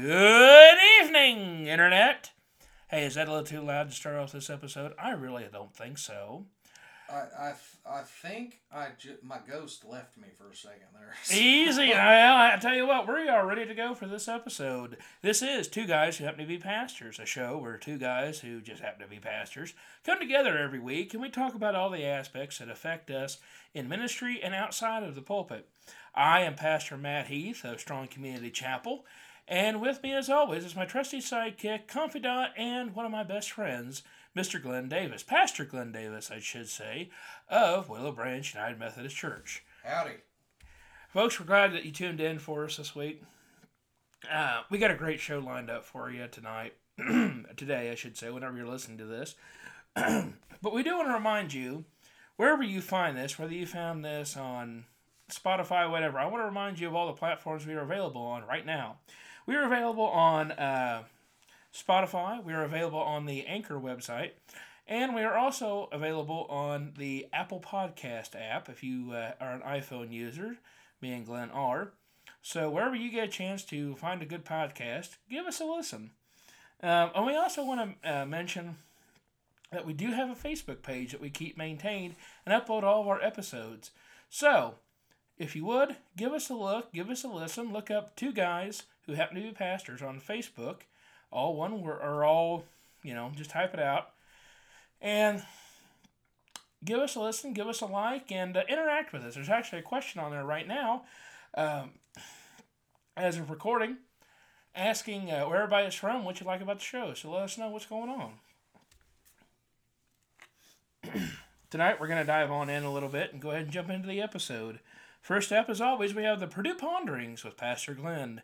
Good evening, Internet. Hey, is that a little too loud to start off this episode? I really don't think so. I, I, I think I ju- my ghost left me for a second there. Easy. I, I tell you what, we are ready to go for this episode. This is Two Guys Who Happen to Be Pastors, a show where two guys who just happen to be pastors come together every week and we talk about all the aspects that affect us in ministry and outside of the pulpit. I am Pastor Matt Heath of Strong Community Chapel, and with me, as always, is my trusty sidekick, confidant, and one of my best friends, Mr. Glenn Davis, Pastor Glenn Davis, I should say, of Willow Branch United Methodist Church. Howdy. Folks, we're glad that you tuned in for us this week. Uh, we got a great show lined up for you tonight, today, I should say, whenever you're listening to this. but we do want to remind you, wherever you find this, whether you found this on Spotify, whatever, I want to remind you of all the platforms we are available on right now. We are available on uh, Spotify, we are available on the Anchor website, and we are also available on the Apple Podcast app if you uh, are an iPhone user. Me and Glenn are. So wherever you get a chance to find a good podcast, give us a listen. Um, and we also want to uh, mention that we do have a Facebook page that we keep maintained and upload all of our episodes. So, if you would, give us a look, give us a listen, look up two guys who happen to be pastors on Facebook. All one word, or all, you know, just type it out. And give us a listen, give us a like, and uh, interact with us. There's actually a question on there right now, um, as of recording, asking uh, where everybody's from, what you like about the show. So let us know what's going on. Tonight we're going to dive on in a little bit and go ahead and jump into the episode. First up, as always, we have the Purdue Ponderings with Pastor Glenn.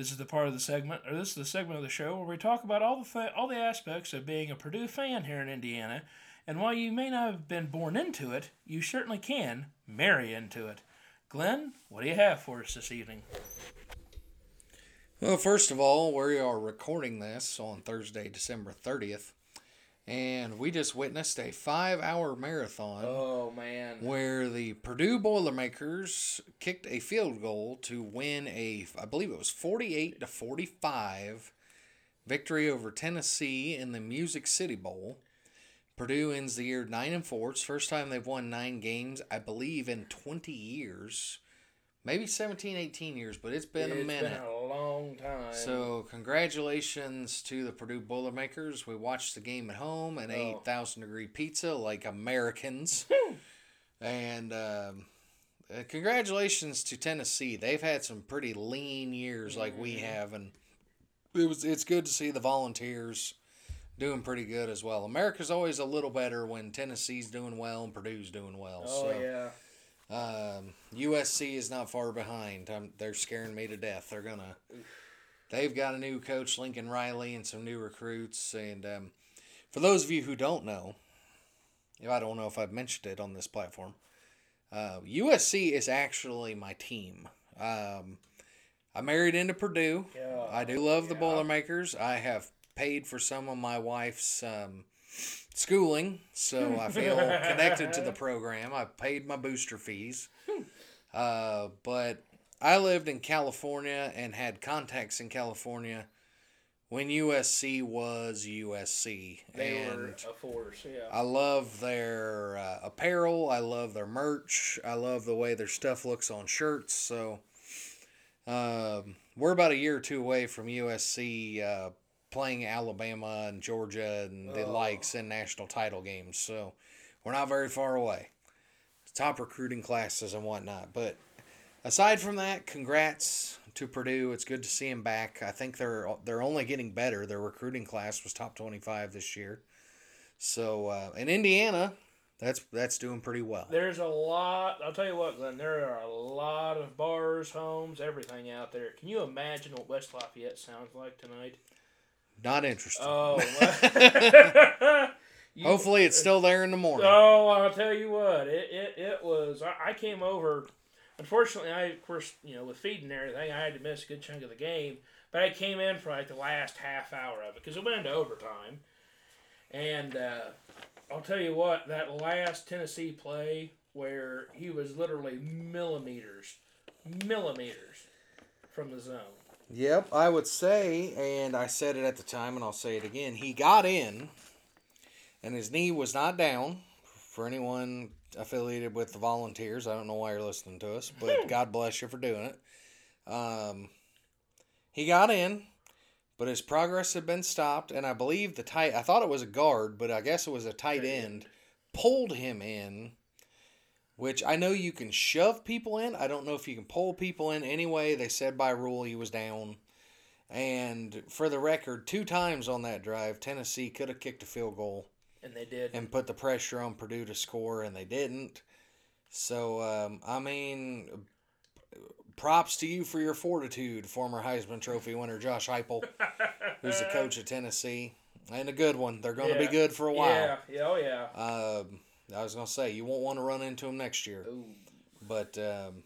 This is the part of the segment, or this is the segment of the show where we talk about all the fa- all the aspects of being a Purdue fan here in Indiana. And while you may not have been born into it, you certainly can marry into it. Glenn, what do you have for us this evening? Well, first of all, we are recording this on Thursday, December 30th, and we just witnessed a five hour marathon Oh man, where the Purdue Boilermakers kicked a field goal to win a, I believe it was 48 to 45 victory over Tennessee in the Music City Bowl. Purdue ends the year 9 and 4. It's the first time they've won 9 games, I believe, in 20 years. Maybe 17, 18 years, but it's been a It's minute. been a long time. So, congratulations to the Purdue Boilermakers. We watched the game at home and ate Oh. thousand degree pizza like Americans. and um, uh, congratulations to Tennessee. They've had some pretty lean years like we Mm-hmm. have, and it was it's good to see the Volunteers doing pretty good as well. America's always a little better when Tennessee's doing well and Purdue's doing well. oh so. yeah, Um, USC is not far behind. i they're scaring me to death. They're gonna. They've got a new coach, Lincoln Riley, and some new recruits. And um, for those of you who don't know, I don't know if I've mentioned it on this platform. Uh, USC is actually my team. Um, I married into Purdue. Yeah. I do love the Boilermakers. I have paid for some of my wife's um, schooling, so I feel connected to the program. I paid my booster fees. Uh, but I lived in California and had contacts in California when USC was USC. they and were a force. Yeah. I love their uh, apparel. I love their merch. I love the way their stuff looks on shirts. So um, we're about a year or two away from USC uh, playing Alabama and Georgia and the Oh. likes in national title games. So we're not very far away. Top recruiting classes and whatnot. But aside from that, congrats to Purdue. It's good to see them back. I think they're they're only getting better. Their recruiting class was top twenty five this year. So uh, in Indiana, that's that's doing pretty well. There's a lot. I'll tell you what, Glenn. There are a lot of bars, homes, everything out there. Can you imagine what West Lafayette sounds like tonight? Not interested. Oh. you- Hopefully, it's still there in the morning. Oh, I'll tell you what. It it, it was. I, I came over. Unfortunately, I of course you know with feeding and everything, I had to miss a good chunk of the game. But I came in for like the last half hour of it because it went into overtime. And uh, I'll tell you what, that last Tennessee play where he was literally millimeters, millimeters from the zone. Yep, I would say, and I said it at the time, and I'll say it again. He got in, and his knee was not down. For anyone affiliated with the volunteers, I don't know why you're listening to us, but God bless you for doing it. Um, he got in, but his progress had been stopped, and I believe the tight. I thought it was a guard, but I guess it was a tight end. Pulled him in, which I know you can shove people in. I don't know if you can pull people in. Anyway, they said by rule he was down. And for the record, two times on that drive, Tennessee could have kicked a field goal And they did. and put the pressure on Purdue to score, and they didn't. So, um, I mean, props to you for your fortitude, former Heisman Trophy winner Josh Heupel, who's the coach of Tennessee, and a good one. They're going to Yeah. be good for a while. Yeah, yeah, oh yeah. Um, I was going to say, you won't want to run into them next year. Ooh. But um,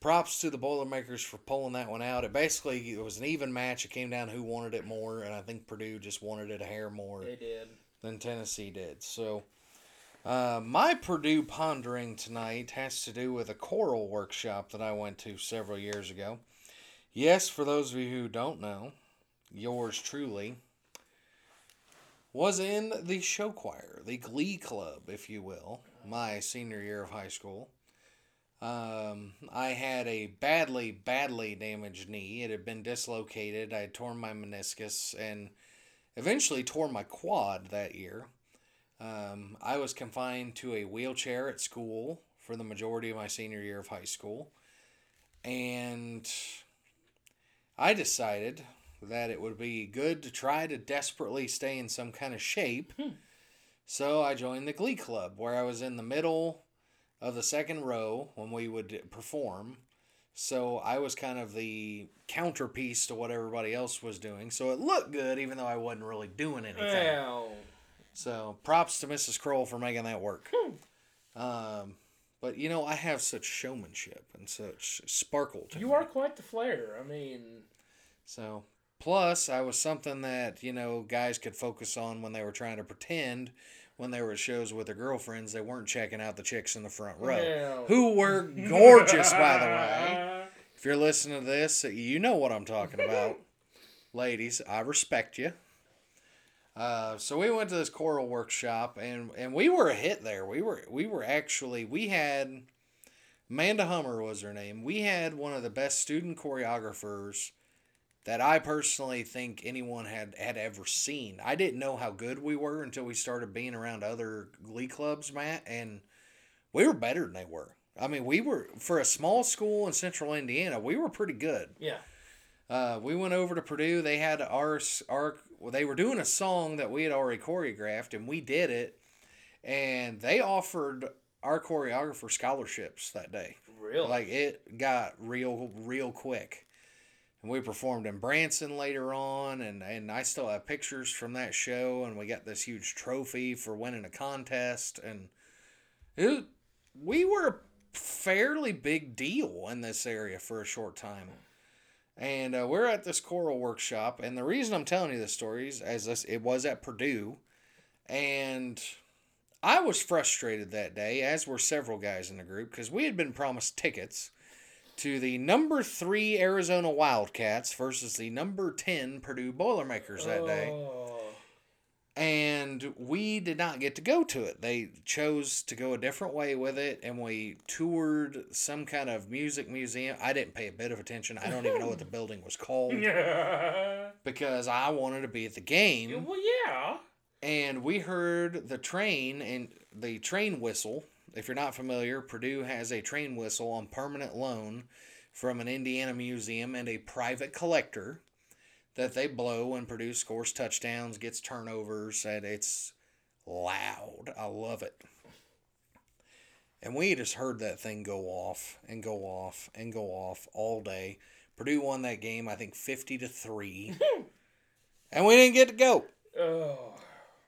props to the Boilermakers for pulling that one out. It basically it was an even match. It came down who wanted it more, and I think Purdue just wanted it a hair more They did. than Tennessee did. So, uh, my Purdue pondering tonight has to do with a choral workshop that I went to several years ago. Yes, for those of you who don't know, yours truly was in the show choir, the glee club, if you will, my senior year of high school. Um, I had a badly, badly damaged knee. It had been dislocated. I had torn my meniscus and eventually tore my quad that year. Um, I was confined to a wheelchair at school for the majority of my senior year of high school. And I decided that it would be good to try to desperately stay in some kind of shape. So I joined the Glee Club, where I was in the middle of the second row when we would perform. So I was kind of the counterpiece to what everybody else was doing. So it looked good, even though I wasn't really doing anything. Well, So props to Mrs. Kroll for making that work. Um, but you know, I have such showmanship and such sparkle to you me. are quite the flair. I mean, So plus, I was something that you know guys could focus on when they were trying to pretend when they were at shows with their girlfriends. They weren't checking out the chicks in the front row, who were gorgeous, by the way. If you're listening to this, you know what I'm talking about. Ladies, I respect you. Uh, so we went to this choral workshop and, and we were a hit there. We were we were actually we had Amanda Hummer was her name. We had one of the best student choreographers that I personally think anyone had had ever seen. I didn't know how good we were until we started being around other glee clubs, Matt, and we were better than they were. I mean, we were for a small school in Central Indiana. We were pretty good. yeah. Uh, we went over to Purdue. They had our our well, they were doing a song that we had already choreographed, and we did it. And they offered our choreographer scholarships that day. Really? Like it got real, real quick. And we performed in Branson later on, and, and I still have pictures from that show, and we got this huge trophy for winning a contest, and it, we were a fairly big deal in this area for a short time. And uh, we're at this choral workshop, and the reason I'm telling you this story is as this, it was at Purdue, and I was frustrated that day, as were several guys in the group, because we had been promised tickets to the number three Arizona Wildcats versus the number 10 Purdue Boilermakers that day. Oh. And we did not get to go to it. They chose to go a different way with it, and we toured some kind of music museum. I didn't pay a bit of attention. I don't even know what the building was called Yeah. because I wanted to be at the game Well, yeah. and we heard the train and the train whistle. If you're not familiar, Purdue has a train whistle on permanent loan from an Indiana museum and a private collector that they blow when Purdue scores touchdowns, gets turnovers, and it's loud. I love it. And we just heard that thing go off and go off and go off all day. Purdue won that game, I think 50 to 3. and we didn't get to go Oh.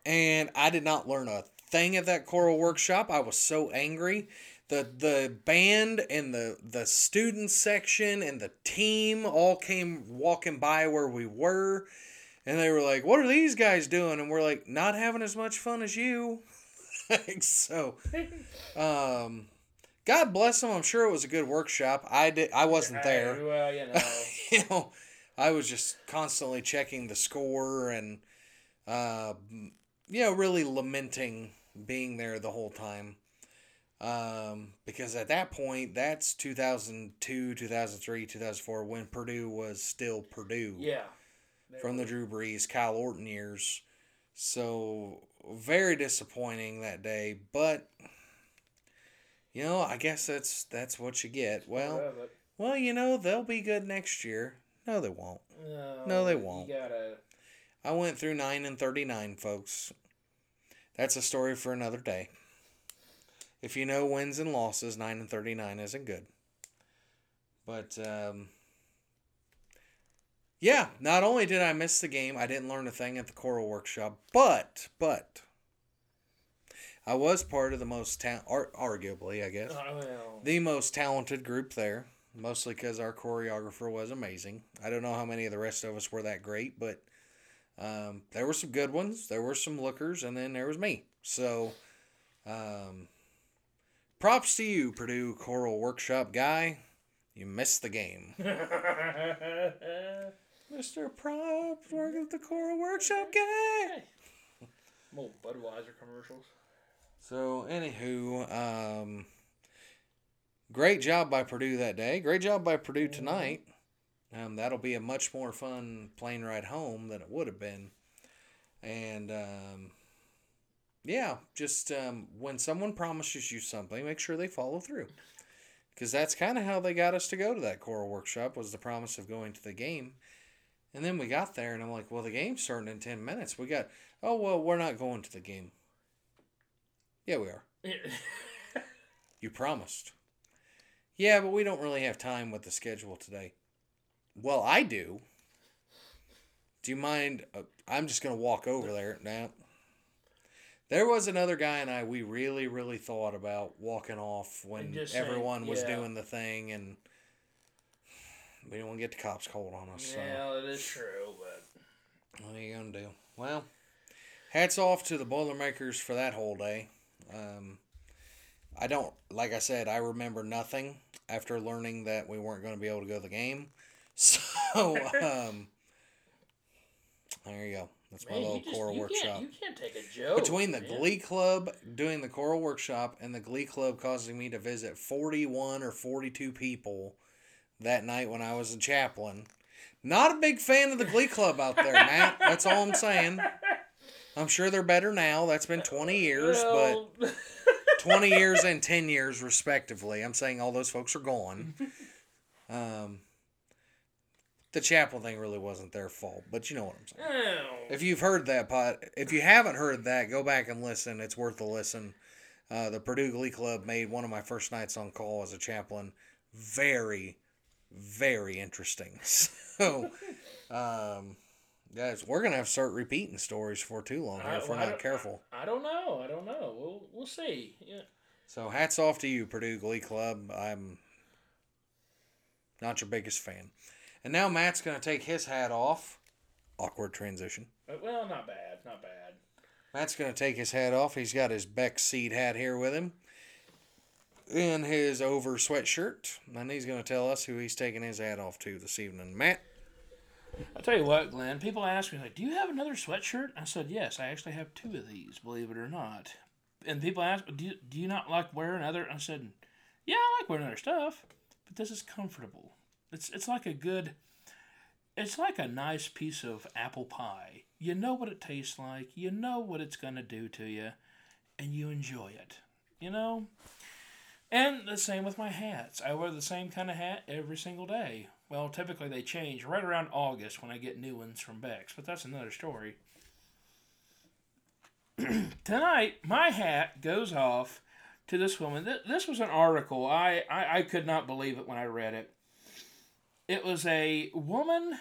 and I did not learn a thing at that choral workshop. I was so angry. The the band and the the student section and the team all came walking by where we were and they were like, "What are these guys doing?" And we're like, "Not having as much fun as you." so um God bless them. I'm sure it was a good workshop. I did. I wasn't there. Well, you know. you know, I was just constantly checking the score and, uh, you know, really lamenting being there the whole time. Um, because at that point, that's 2002, 2003, 2004, when Purdue was still Purdue yeah. from the Drew Brees, Kyle Orton years. So, very disappointing that day, but you know, I guess that's that's what you get. Well, Part of it. well, you know, they'll be good next year. No, they won't. no, No, they won't. gotta. I went through 9 and 39, folks. That's a story for another day. If you know wins and losses, 9 and 39 isn't good. But um yeah, not only did I miss the game, I didn't learn a thing at the choral workshop, but but I was part of the most ta- ar- arguably, I guess. Oh, well. the most talented group there, mostly because our choreographer was amazing. I don't know how many of the rest of us were that great, but um, there were some good ones. There were some lookers, and then there was me. So, um, props to you, Purdue Choral Workshop guy. You missed the game. Mr. Props, working at the Choral Workshop guy. Old Budweiser commercials. So, anywho, um, great job by Purdue that day. Great job by Purdue tonight. Um, that'll be a much more fun plane ride home than it would have been. And um, yeah, just um, when someone promises you something, make sure they follow through. Because that's kind of how they got us to go to that choral workshop was the promise of going to the game. And then we got there, and I'm like, well, the game's starting in 10 minutes. We got, oh, well, we're not going to the game. Yeah, we are. You promised. Yeah, but we don't really have time with the schedule today. Well, I do. Do you mind? Uh, I'm just going to walk over there now. There was another guy and I, we really, really thought about walking off when just saying, everyone was yeah. doing the thing, and we didn't want to get the cops cold on us. So. yeah, it is true, but What are you gonna do? Well, hats off to the Boilermakers for that whole day. Um, I don't, like I said, I remember nothing after learning that we weren't going to be able to go to the game. So, um, there you go. That's my man, little choral you workshop. can't you can't take a joke Between the man. Glee Club doing the choral workshop and the Glee Club causing me to visit 41 or 42 people that night when I was a chaplain. Not a big fan of the Glee Club out there, Matt. That's all I'm saying. I'm sure they're better now. That's been 20 years, but 20 years and 10 years respectively. I'm saying all those folks are gone. Um, the chaplain thing really wasn't their fault, but you know what I'm saying. If you've heard that pod, if you haven't heard that, go back and listen. It's worth a listen. Uh, the Purdue Glee Club made one of my first nights on call as a chaplain very, very interesting. So, um, guys, we're gonna have to start repeating stories for too long here I- if we're well, I not careful. I don't know. I don't know. We'll we'll see. Yeah. So, hats off to you, Purdue Glee Club. I'm not your biggest fan. And now Matt's gonna take his hat off. Awkward transition. Uh, Well, not bad. Not bad. Matt's going to take his hat off. He's got his Beck Seed hat here with him. In his over sweatshirt. And he's going to tell us who he's taking his hat off to this evening. Matt? I'll tell you what, Glenn. People ask me like, "Do you have another sweatshirt?" I said, "Yes, I actually have two of these. Believe it or not." And people ask, "Do you, do you not like wearing other?" I said, "Yeah, I like wearing other stuff, but this is comfortable. It's it's like a good, it's like a nice piece of apple pie. You know what it tastes like. You know what it's gonna do to you, and you enjoy it. You know." And the same with my hats. I wear the same kind of hat every single day. Well, typically they change right around August when I get new ones from Beck's, but that's another story. Tonight, my hat goes off to this woman. This was an article. I, I, I could not believe it when I read it. It was a woman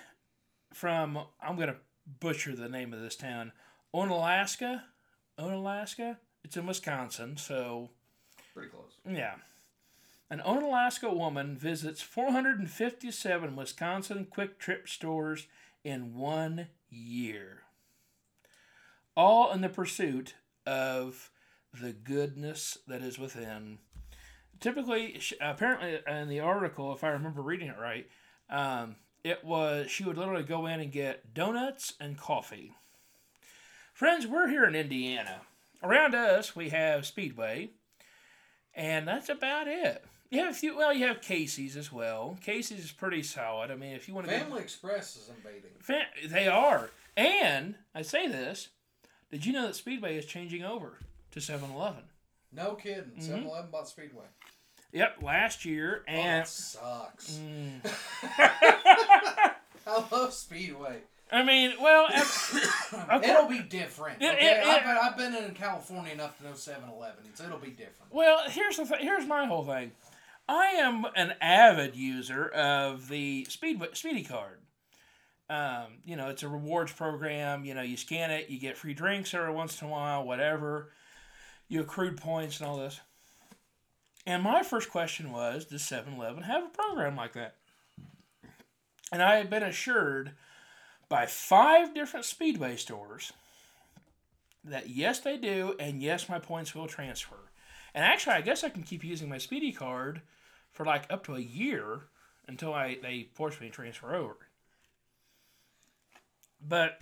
from, I'm going to butcher the name of this town, Onalaska. Onalaska? It's in Wisconsin, so Pretty close. yeah. An Onalaska woman visits 457 Wisconsin Kwik Trip stores in one year. All in the pursuit of the goodness that is within. typically, apparently, in the article, if I remember reading it right, um, it was she would literally go in and get donuts and coffee. Friends, we're here in Indiana. Around us, we have Speedway, and that's about it. You have a few. Well, you have Casey's as well. Casey's is pretty solid. I mean, if you want to, Family Express is invading. Fa- they are. And I say this, did you know that Speedway is changing over to 7-Eleven? No kidding. Mm-hmm. 7 Eleven bought Speedway. Yep, last year Oh, and that sucks. Mm. I love Speedway. I mean, well, of- It'll be different. It- Okay, it- it- I've, been, I've been in California enough to know 7 Elevens. It'll be different. well, here's the th- here's my whole thing. I am an avid user of the Speedway Speedy Card. Um, you know, it's a rewards program. You know, you scan it, you get free drinks every once in a while, whatever. You accrued points and all this. And my first question was, does 7-Eleven have a program like that? And I had been assured by five different Speedway stores that yes, they do, and yes, my points will transfer. And actually, I guess I can keep using my Speedy card for like up to a year until I they force me to transfer over. But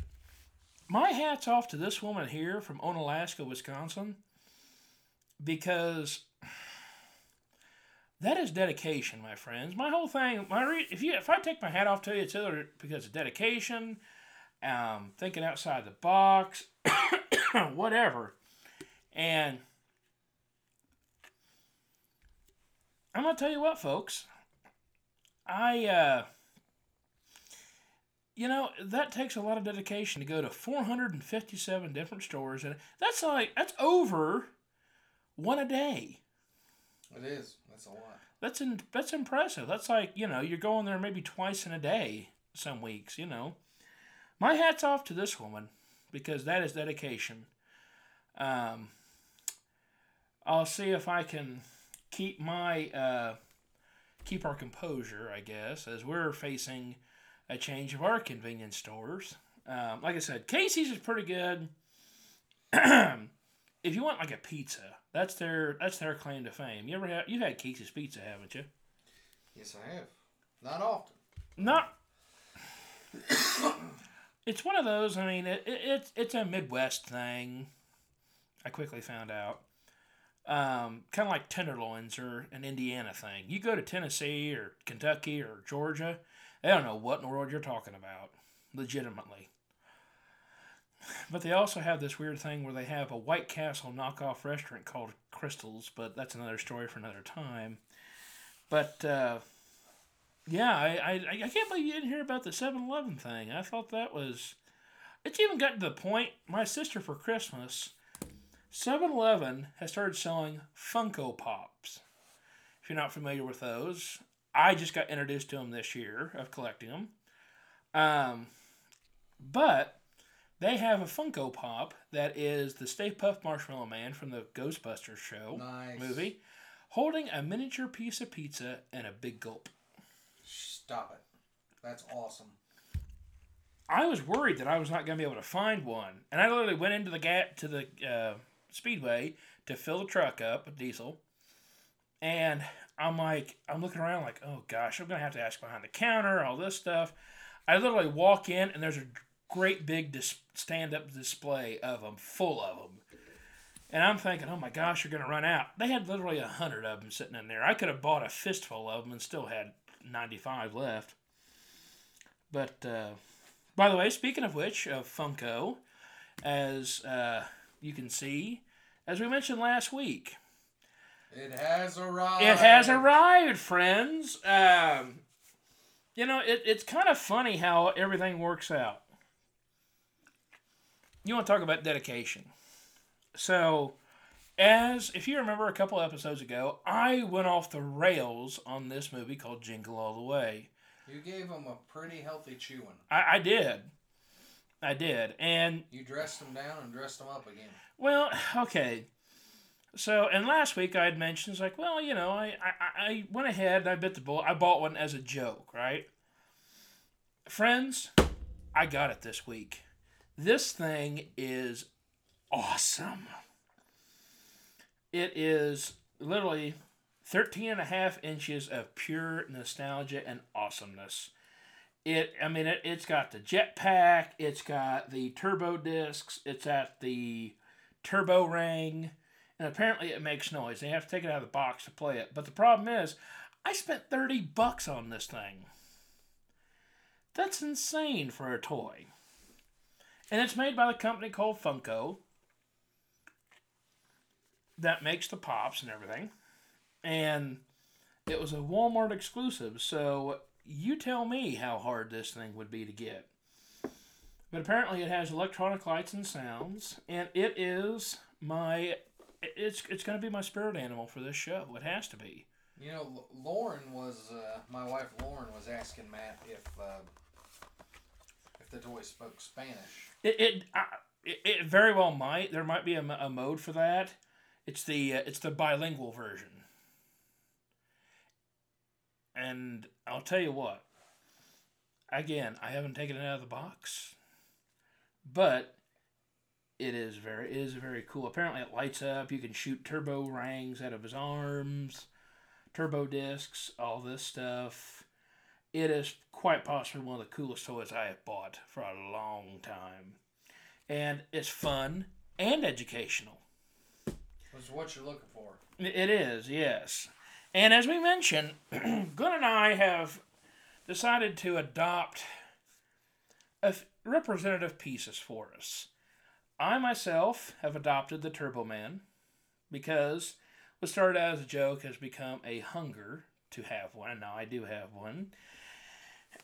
my hat's off to this woman here from Onalaska, Wisconsin, because that is dedication, my friends. My whole thing, my re- if you if I take my hat off to you, it's either because of dedication, um, thinking outside the box, whatever, and I'm gonna tell you what, folks. I uh, you know that takes a lot of dedication to go to 457 different stores, and that's like that's over one a day. It is. That's a lot. That's in, that's impressive. That's like you know you're going there maybe twice in a day some weeks. You know, my hats off to this woman because that is dedication. Um, I'll see if I can keep my uh, keep our composure. I guess as we're facing a change of our convenience stores. Um, like I said, Casey's is pretty good. if you want like a pizza, that's their that's their claim to fame. You ever had you've had Casey's pizza, haven't you? Yes, I have. Not often. Not. it's one of those. I mean, it, it, it's it's a Midwest thing. I quickly found out. Um, kind of like tenderloins or an Indiana thing. You go to Tennessee or Kentucky or Georgia, they don't know what in the world you're talking about, legitimately. But they also have this weird thing where they have a White Castle knockoff restaurant called Krystals, but that's another story for another time. But uh, yeah, I, I, I can't believe you didn't hear about the 7 Eleven thing. I thought that was. It's even gotten to the point, my sister for Christmas, 7 Eleven has started selling Funko Pops. If you're not familiar with those, I just got introduced to them this year of collecting them. Um, but they have a Funko Pop that is the Stay Puft Marshmallow Man from the Ghostbusters show Nice. movie, holding a miniature piece of pizza and a big gulp. Stop it. That's awesome. I was worried that I was not going to be able to find one, and I literally went into the gap to the uh, speedway to fill the truck up with diesel, and I'm like, I'm looking around like, oh gosh, I'm going to have to ask behind the counter, all this stuff. I literally walk in, and there's a great big dis- stand-up display of them, full of them. And I'm thinking, oh my gosh, you're going to run out. They had literally a hundred of them sitting in there. I could have bought a fistful of them and still had 95 left. But uh, by the way, speaking of which, of Funko, as uh, you can see, as we mentioned last week, It has arrived. it has arrived, friends. Um, you know, it, it's kind of funny how everything works out. You want to talk about dedication. So, as if you remember a couple episodes ago, I went off the rails on this movie called Jingle All the Way. You gave him a pretty healthy chewing. I, I did. I did. And You dressed him down and dressed him up again. Well, okay. So, and last week I had mentioned, it's like, well, you know, I, I, I went ahead and I bit the bullet. I bought one as a joke, right? Friends, I got it this week. This thing is awesome. It is literally 13 and a half inches of pure nostalgia and awesomeness. It, I mean, it, it's got the jetpack, it's got the turbo discs, it's at the turbo ring, and apparently it makes noise. They have to take it out of the box to play it. But the problem is, I spent 30 bucks on this thing. That's insane for a toy. And it's made by the company called Funko that makes the pops and everything. And it was a Walmart exclusive, so you tell me how hard this thing would be to get. But apparently it has electronic lights and sounds, and it is my it's it's going to be my spirit animal for this show. It has to be. You know, Lauren was uh, my wife. Lauren was asking Matt if uh, the toy spoke Spanish. It it, it, it very well might. There might be a, a mode for that. It's the uh, it's the bilingual version. And I'll tell you what. Again, I haven't taken it out of the box, but it is very it is very cool. Apparently, it lights up. You can shoot turbo rings out of his arms, turbo discs, all this stuff. It is quite possibly one of the coolest toys I have bought for a long time, and it's fun and educational. Was what you're looking for. It is, yes. And as we mentioned, Glenn and I have decided to adopt a f- representative pieces for us. I myself have adopted the Turbo Man because what started out as a joke has become a hunger to have one, and now I do have one.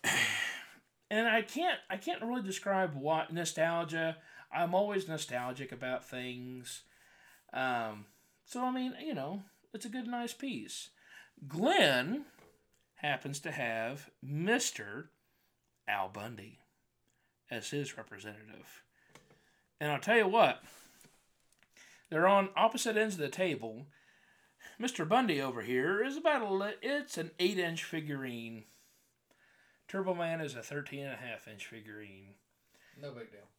and I can't I can't really describe what nostalgia. I'm always nostalgic about things. Um, so I mean, you know, it's a good, nice piece. Glenn happens to have Mister Al Bundy as his representative, and I'll tell you what. They're on opposite ends of the table. Mr. Bundy over here is about a it's an eight inch figurine. Turbo Man is a 13 and a half inch figurine. No big deal.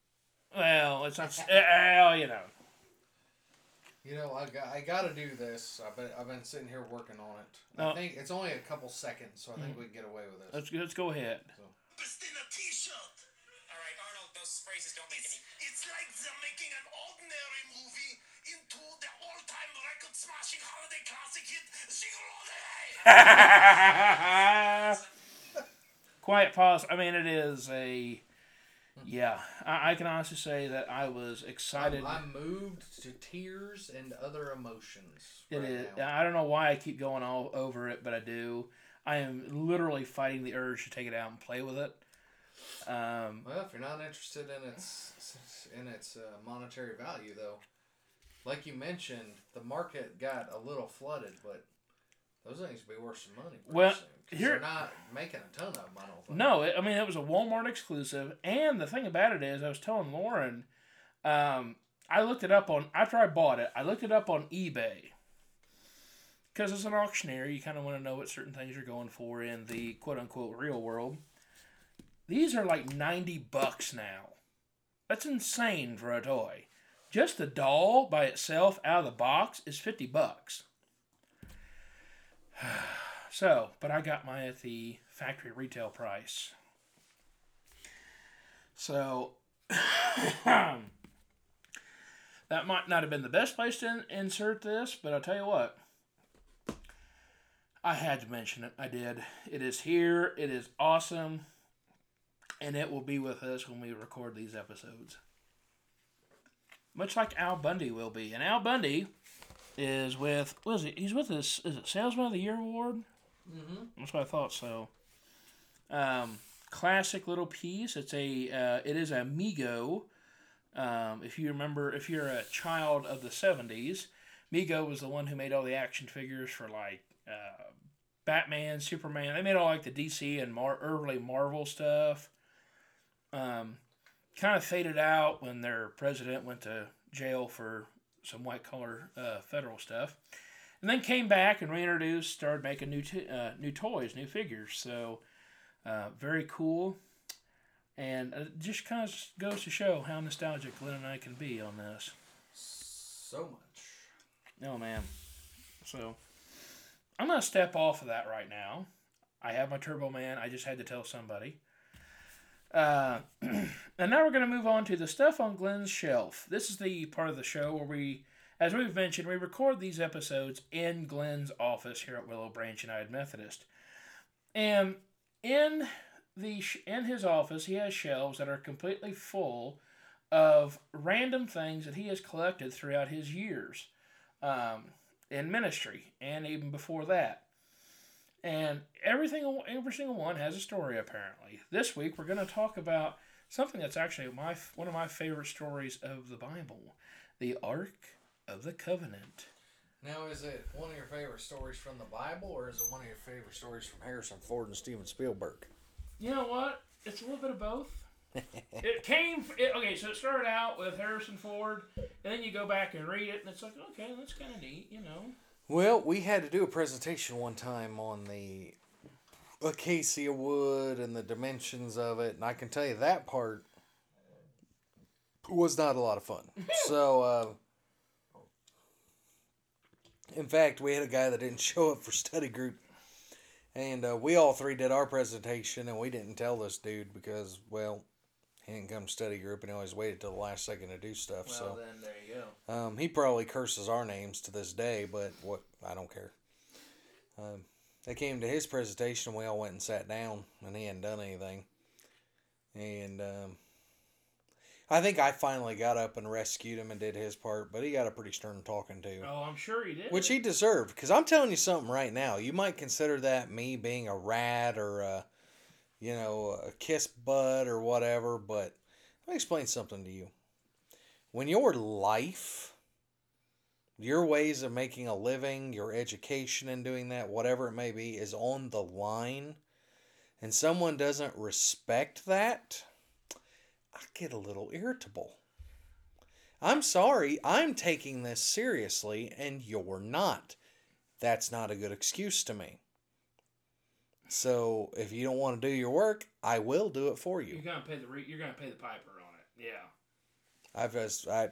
Well, it's not. Eh, well, you know. You know, I got I got to do this. I've been I've been sitting here working on it. Oh. I uh, think it's only a couple seconds, so I think mm. we can get away with this. Let's let's go ahead. Best in a t-shirt. All right, Arnold, those phrases don't make It's, any. it's like they're making an ordinary movie into the all-time record-smashing holiday classic hit, Gigolo Day. Quiet pause. I mean, it is a. Yeah, I, I can honestly say that I was excited. I'm, I'm moved to tears and other emotions. It right is. now. I don't know why I keep going all over it, but I do. I am literally fighting the urge to take it out and play with it. Um, Well, if you're not interested in its in its uh, monetary value, though, like you mentioned, the market got a little flooded, but those things will be worth some money. Well, soon, here- they're not making a ton of them. I don't think. no, it, I mean it was a Walmart exclusive, and the thing about it is, I was telling Lauren, um, I looked it up on after I bought it. I looked it up on eBay because as an auctioneer, you kind of want to know what certain things are going for in the quote unquote real world. These are like ninety bucks now. That's insane for a toy. Just the doll by itself out of the box is fifty bucks. So, but I got mine at the factory retail price. So, that might not have been the best place to in- insert this, but I'll tell you what. I had to mention it. I did. It is here. It is awesome. And it will be with us when we record these episodes. Much like Al Bundy will be. And Al Bundy is with, what is it? He's with this, is it Salesman of the Year award? Mm-hmm. That's what I thought. So, um, classic little piece. It's a uh, it is a Mego. Um, if you remember, if you're a child of the '70s, Mego was the one who made all the action figures for like uh, Batman, Superman. They made all like the DC and Mar- early Marvel stuff. Um, kind of faded out when their president went to jail for some white collar uh, federal stuff and then came back and reintroduced, started making new t- uh, new toys, new figures. So uh, very cool, and it just kind of goes to show how nostalgic Glenn and I can be on this. So much. Oh man, so I'm gonna step off of that right now. I have my Turbo Man. I just had to tell somebody. Uh, and now we're gonna move on to the stuff on Glenn's shelf. This is the part of the show where we, as we've mentioned, we record these episodes in Glenn's office here at Willow Branch United Methodist, and in the in his office he has shelves that are completely full of random things that he has collected throughout his years um, in ministry and even before that. And everything, every single one has a story. Apparently, this week we're going to talk about something that's actually my one of my favorite stories of the Bible, the Ark of the Covenant. Now, is it one of your favorite stories from the Bible, or is it one of your favorite stories from Harrison Ford and Steven Spielberg? You know what? It's a little bit of both. it came. It, okay, so it started out with Harrison Ford, and then you go back and read it, and it's like, okay, that's kind of neat, you know. Well, we had to do a presentation one time on the acacia wood and the dimensions of it, and I can tell you that part was not a lot of fun. so, uh, in fact, we had a guy that didn't show up for study group, and uh, we all three did our presentation, and we didn't tell this dude because, well, he didn't come study group, and he always waited till the last second to do stuff. Well, so. then there you go. Um, he probably curses our names to this day, but what I don't care. Um, they came to his presentation, we all went and sat down, and he hadn't done anything. And um, I think I finally got up and rescued him and did his part, but he got a pretty stern talking to, Oh, I'm sure he did. which he deserved. Because I'm telling you something right now, you might consider that me being a rat or a, you know, a kiss butt or whatever, but let me explain something to you when your life, your ways of making a living, your education and doing that, whatever it may be, is on the line, and someone doesn't respect that, I get a little irritable. I'm sorry, I'm taking this seriously, and you're not. That's not a good excuse to me. So if you don't want to do your work, I will do it for you. You're gonna pay the re- you're gonna pay the piper on it. Yeah. I've just I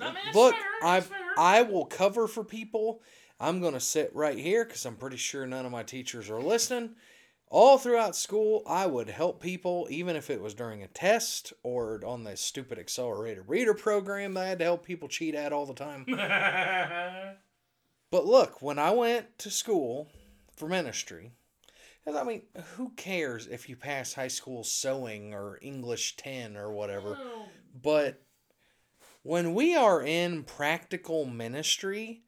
I mean, look. I. I will cover for people. I'm gonna sit right here because I'm pretty sure none of my teachers are listening. All throughout school, I would help people, even if it was during a test or on the stupid accelerated reader program that I had to help people cheat at all the time. But look, when I went to school for ministry, I mean, who cares if you pass high school sewing or English 10 or whatever? But when we are in practical ministry,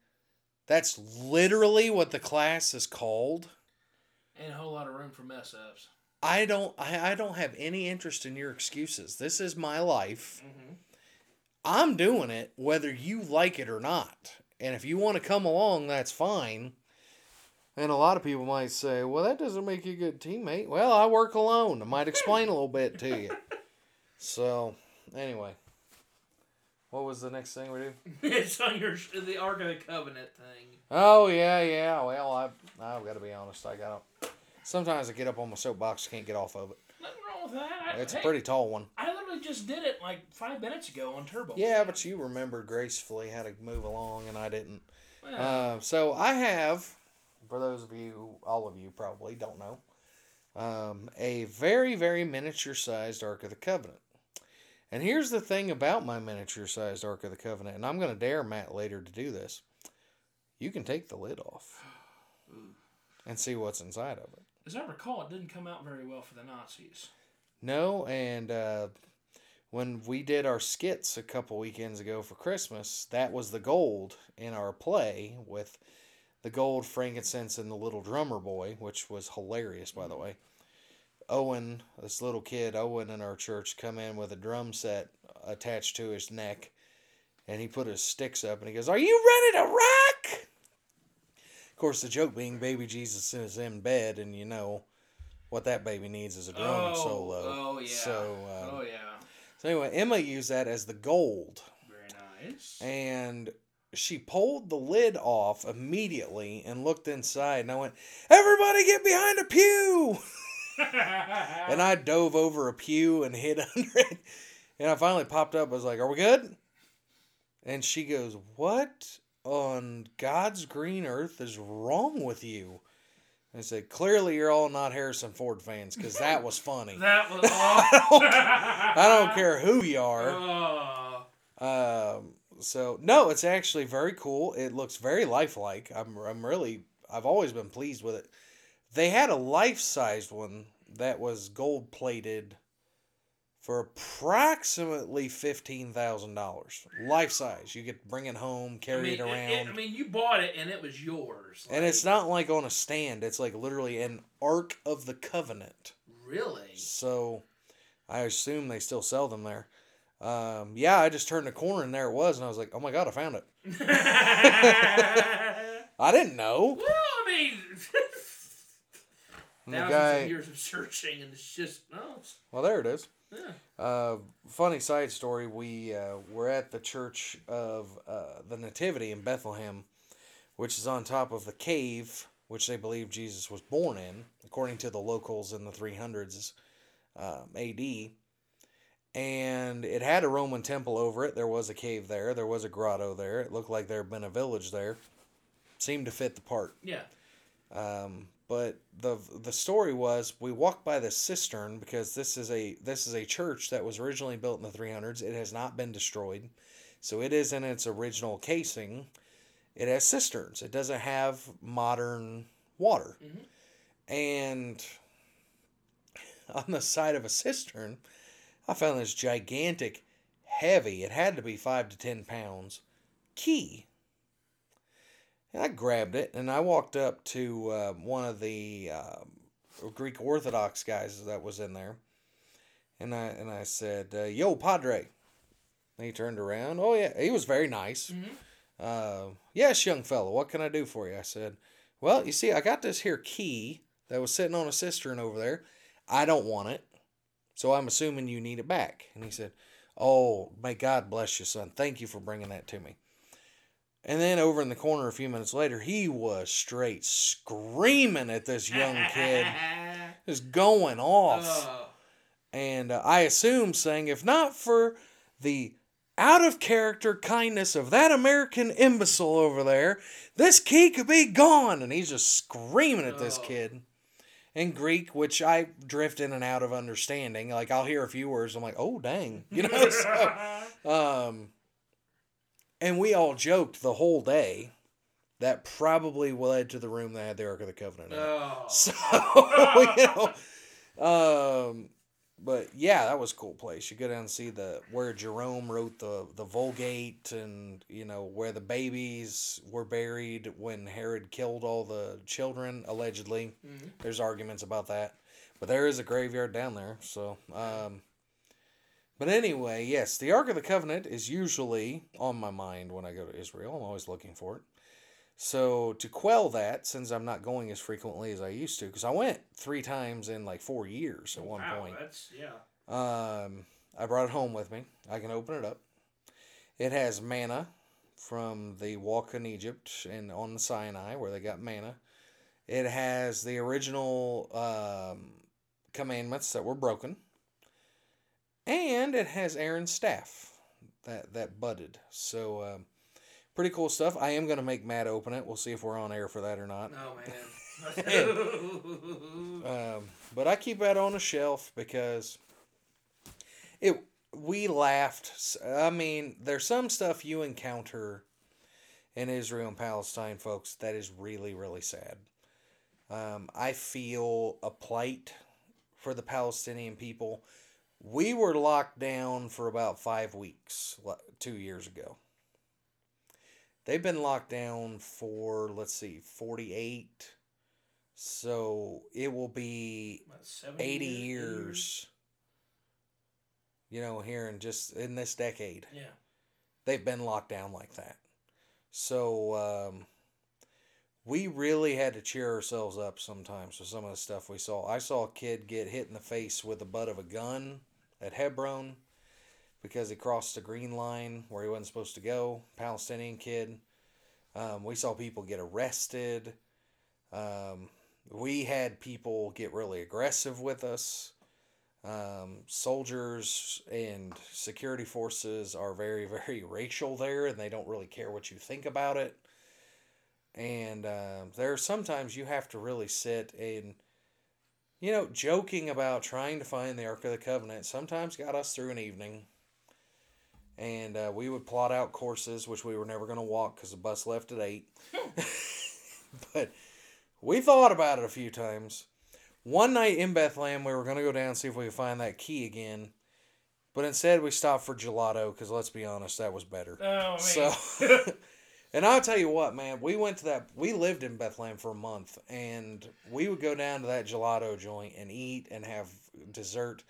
that's literally what the class is called. And a whole lot of room for mess ups. I don't I, I don't have any interest in your excuses. This is my life. Mm-hmm. I'm doing it whether you like it or not. And if you want to come along, that's fine. And a lot of people might say, well, that doesn't make you a good teammate. Well, I work alone. I might explain a little bit to you. So, anyway. What was the next thing we do? it's on your the Ark of the Covenant thing. Oh, yeah, yeah. Well, I've, I've got to be honest. I got to. Sometimes I get up on my soapbox, and can't get off of it. Nothing wrong with that. I, It's a hey, pretty tall one. I literally just did it like five minutes ago on Turbo. Yeah, but you remembered gracefully how to move along, and I didn't. Well, Uh, so I have, for those of you, all of you probably don't know, um, a very, very miniature sized Ark of the Covenant. And here's the thing about my miniature sized Ark of the Covenant, and I'm going to dare Matt later to do this. You can take the lid off and see what's inside of it. as I recall, it didn't come out very well for the Nazis. No, and uh, when we did our skits a couple weekends ago for Christmas, that was the gold in our play with the gold, frankincense, and the little drummer boy, which was hilarious, by the way. Owen, this little kid, Owen in our church, come in with a drum set attached to his neck, and he put his sticks up and he goes, "Are you ready to rock?" Of course, the joke being baby Jesus is in bed, and you know what that baby needs is a drum oh, solo. oh yeah. So, um, oh yeah. so anyway, Emma used that as the gold, Very nice. and she pulled the lid off immediately and looked inside, and I went, "Everybody, get behind a pew!" and I dove over a pew and hid under it, and I finally popped up. I was like, "Are we good?" And she goes, "What on God's green earth is wrong with you? I said, clearly you're all not Harrison Ford fans because that was funny. That was I don't care who you are. Oh. Um, so no, it's actually very cool. It looks very lifelike. I'm I'm really I've always been pleased with it. They had a life sized one that was gold plated for approximately fifteen thousand dollars. Life size. You could bring it home, I carry mean, it around. it- I mean, you bought it and it was yours. and it's not like on a stand. It's like literally an Ark of the Covenant. really. So I assume they still sell them there. Um, yeah, I just turned the corner and there it was, and I was like, oh my god, I found it. I didn't know. Well, I mean, thousands guy, of years of searching, and it's just no. It's, well, there it is. yeah. Uh, funny side story: We uh, were at the church of uh, the Nativity in Bethlehem, which is on top of the cave which they believe Jesus was born in, according to the locals in the 300s um, A.D. And it had a Roman temple over it. There was a cave there. There was a grotto there. It looked like there had been a village there. Seemed to fit the part. Yeah. Um, but the the story was we walked by the cistern because this is a this is a church that was originally built in the 300s. It has not been destroyed, so it is in its original casing. It has cisterns. It doesn't have modern water, and on the side of a cistern, I found this gigantic, heavy. It had to be five to ten pounds. Key. And I grabbed it and I walked up to uh, one of the uh, Greek Orthodox guys that was in there, and I and I said, uh, "Yo, Padre." And he turned around. Oh yeah, he was very nice. Uh, yes, young fellow. What can I do for you? I said, "Well, you see, I got this here key that was sitting on a cistern over there. I don't want it, so I'm assuming you need it back." And he said, "Oh, may God bless you, son. Thank you for bringing that to me." And then over in the corner a few minutes later, he was straight screaming at this young kid, just going off. Oh. And uh, I assume saying, if not for the out of character kindness of that American imbecile over there, this key could be gone. And he's just screaming at this Oh. kid in Greek, which I drift in and out of understanding. Like I'll hear a few words, I'm like, oh dang, you know. so, um, and we all joked the whole day that probably led to the room that had the Ark of the Covenant in it. Oh. So you know, um, but yeah, that was a cool place. You go down and see the where Jerome wrote the the Vulgate, and you know where the babies were buried when Herod killed all the children allegedly. Mhm. There's arguments about that, but there is a graveyard down there. So, um, but anyway, yes, the Ark of the Covenant is usually on my mind when I go to Israel. I'm always looking for it. So to quell that, since I'm not going as frequently as I used to, because I went three times in like four years at one wow, point. That's yeah. Um, I brought it home with me. I can open it up. It has manna from the walk in Egypt and on the Sinai where they got manna. It has the original um, commandments that were broken, and it has Aaron's staff that that budded. So um, pretty cool stuff. I am gonna make Matt open it. We'll see if we're on air for that or not. Oh man. Um, but I keep that on a shelf because it. We laughed. I mean, there's some stuff you encounter in Israel and Palestine, folks, that is really, really sad. Um, I feel a plight for the Palestinian people. We were locked down for about five weeks two years ago. They've been locked down for, let's see, 48. So it will be About 70 80 years, you know, here in just in this decade. Yeah. They've been locked down like that. So um, we really had to cheer ourselves up sometimes with some of the stuff we saw. I saw a kid get hit in the face with the butt of a gun at Hebron because he crossed the green line where he wasn't supposed to go. Palestinian kid. Um, we saw people get arrested. Um, we had people get really aggressive with us. Um, soldiers and security forces are very, very racial there, and they don't really care what you think about it. And uh, there are sometimes you have to really sit and, you know, joking about trying to find the Ark of the Covenant sometimes got us through an evening. And uh, we would plot out courses, which we were never going to walk because the bus left at 8. but we thought about it a few times. One night in Bethlehem, we were going to go down and see if we could find that key again. But instead, we stopped for gelato because let's be honest, that was better. Oh, I mean, So, and I'll tell you what, man, we went to that. We lived in Bethlehem for a month, and we would go down to that gelato joint and eat and have dessert.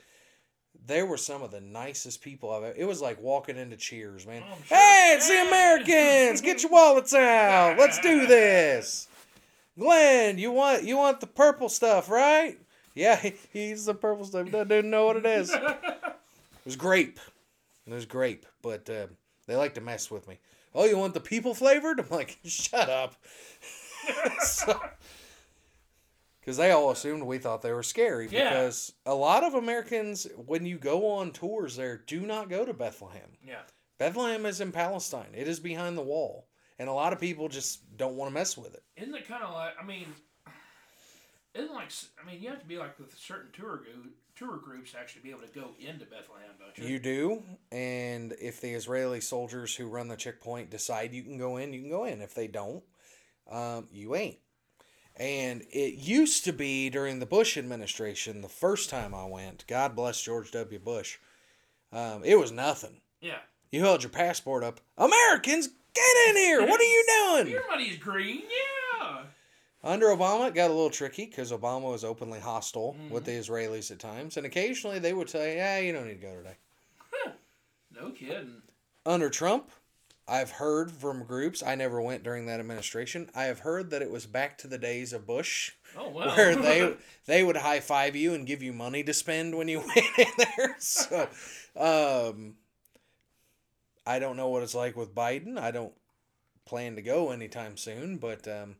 There were some of the nicest people I've. ever It was like walking into Cheers, man. Oh, sure. Hey, it's the Americans! Get your wallets out. Let's do this. Glen, you want you want the purple stuff, right? Yeah, he, he's the purple stuff. He doesn't know what it is. It was grape. It was grape, but uh, they like to mess with me. Oh, you want the people flavored? I'm like, shut up. Because they all assumed we thought they were scary. Yeah. Because a lot of Americans, when you go on tours there, do not go to Bethlehem. yeah. Bethlehem is in Palestine. It is behind the wall. And a lot of people just don't want to mess with it. Isn't it kind of like? I mean, isn't like? I mean, you have to be like with certain tour group, tour groups to actually be able to go into Bethlehem, don't you? You do, and if the Israeli soldiers who run the checkpoint decide you can go in, you can go in. If they don't, um, you ain't. And it used to be during the Bush administration, the first time I went, God bless George W. Bush, um, it was nothing. yeah. You held your passport up. Americans, get in here! What are you doing? Your money's green. Yeah. Under Obama, it got a little tricky because Obama was openly hostile with the Israelis at times, and occasionally they would say, "Yeah, you don't need to go today." No kidding. under Trump, I've heard from groups. I never went during that administration. I have heard that it was back to the days of Bush, Oh well. where they they would high five you and give you money to spend when you went in there. So, um, I don't know what it's like with Biden. I don't plan to go anytime soon, but um,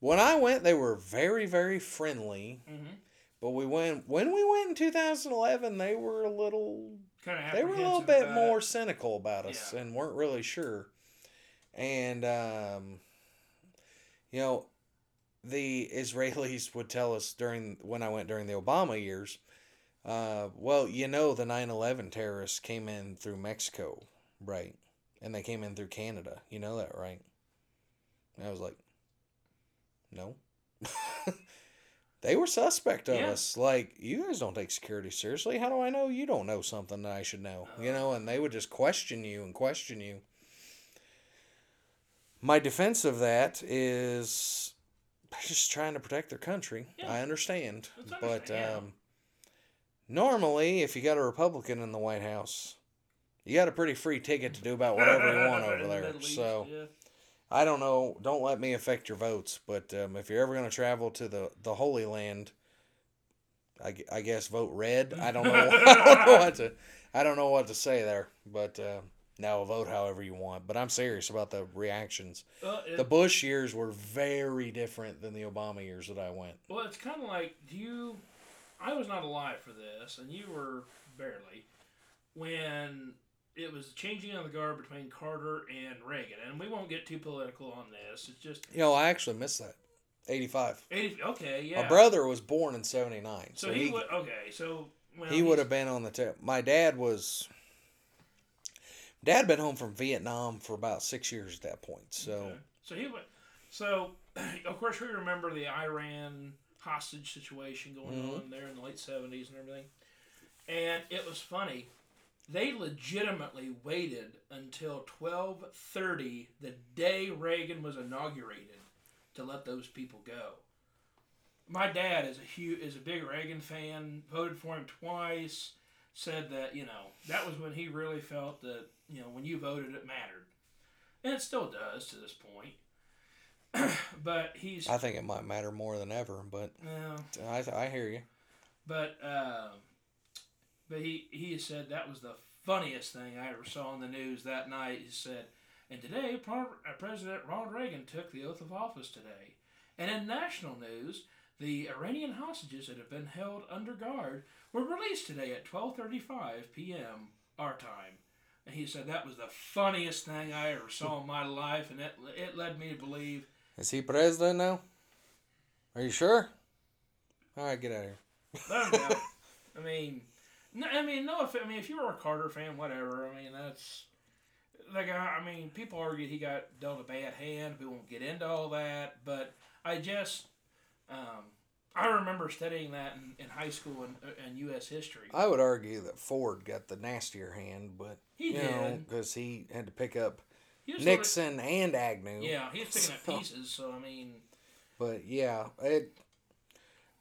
when I went, they were very very friendly. hmm But we went when we went in 2011. They were a little Kind of. they were a little bit more cynical about us Yeah. and weren't really sure. And um, you know, the Israelis would tell us during when I went during the Obama years, uh, well, you know, the 9/11 terrorists came in through Mexico, right? And they came in through Canada. You know that, right? And I was like, no. they were suspect of Yeah. us. Like, you guys don't take security seriously. How do I know you don't know something that I should know? You know, and they would just question you and question you. My defense of that is they're just trying to protect their country. Yeah. I understand. But um, normally, if you got a Republican in the White House, you got a pretty free ticket to do about whatever you want over there. So. yeah. I don't know. Don't let me affect your votes. But um, if you're ever going to travel to the, the Holy Land, I, I guess vote red. I don't know. I don't know what to. I don't know what to say there. But uh, now vote however you want. But I'm serious about the reactions. Well, it- The Bush years were very different than the Obama years that I went. Well, it's kind of like do you? I was not alive for this, and you were barely when it was changing of the guard between Carter and Reagan. And we won't get too political on this. It's just You know, I actually missed that. 85. eighty. Okay, yeah. My brother was born in 79. So, So, he, he, would. Okay, so well, he would have been on the tip. My dad was. Dad been home from Vietnam for about six years at that point. So Okay. So he. So, of course, we remember the Iran hostage situation going Mhm. on there in the late seventies and everything. And it was funny. They legitimately waited until twelve thirty, the day Reagan was inaugurated, to let those people go. My dad is a huge, is a big Reagan fan. Voted for him twice. Said that you know that was when he really felt that you know when you voted it mattered and it still does to this point. but he's I think it might matter more than ever. But well, I, I hear you. but um, but he he has said that was the funniest thing I ever saw on the news that night. He said, and today uh, President Ronald Reagan took the oath of office today, and in national news. The Iranian hostages that have been held under guard were released today at 12:35 p.m. our time. And he said that was the funniest thing I ever saw in my life, and it it led me to believe. Is he president now? Are you sure? All right, get out of here. I. I mean, no, I mean, no. If I mean, if you were a Carter fan, whatever. I mean, that's like I, I mean, people argue he got dealt a bad hand. We won't get into all that, but I just, um, I remember studying that in, in high school and in, U.S. history. I would argue that Ford got the nastier hand, but He you know, did. because he had to pick up He was sort of- Nixon and Agnew. yeah, he was picking So- up pieces. So I mean, But yeah, it.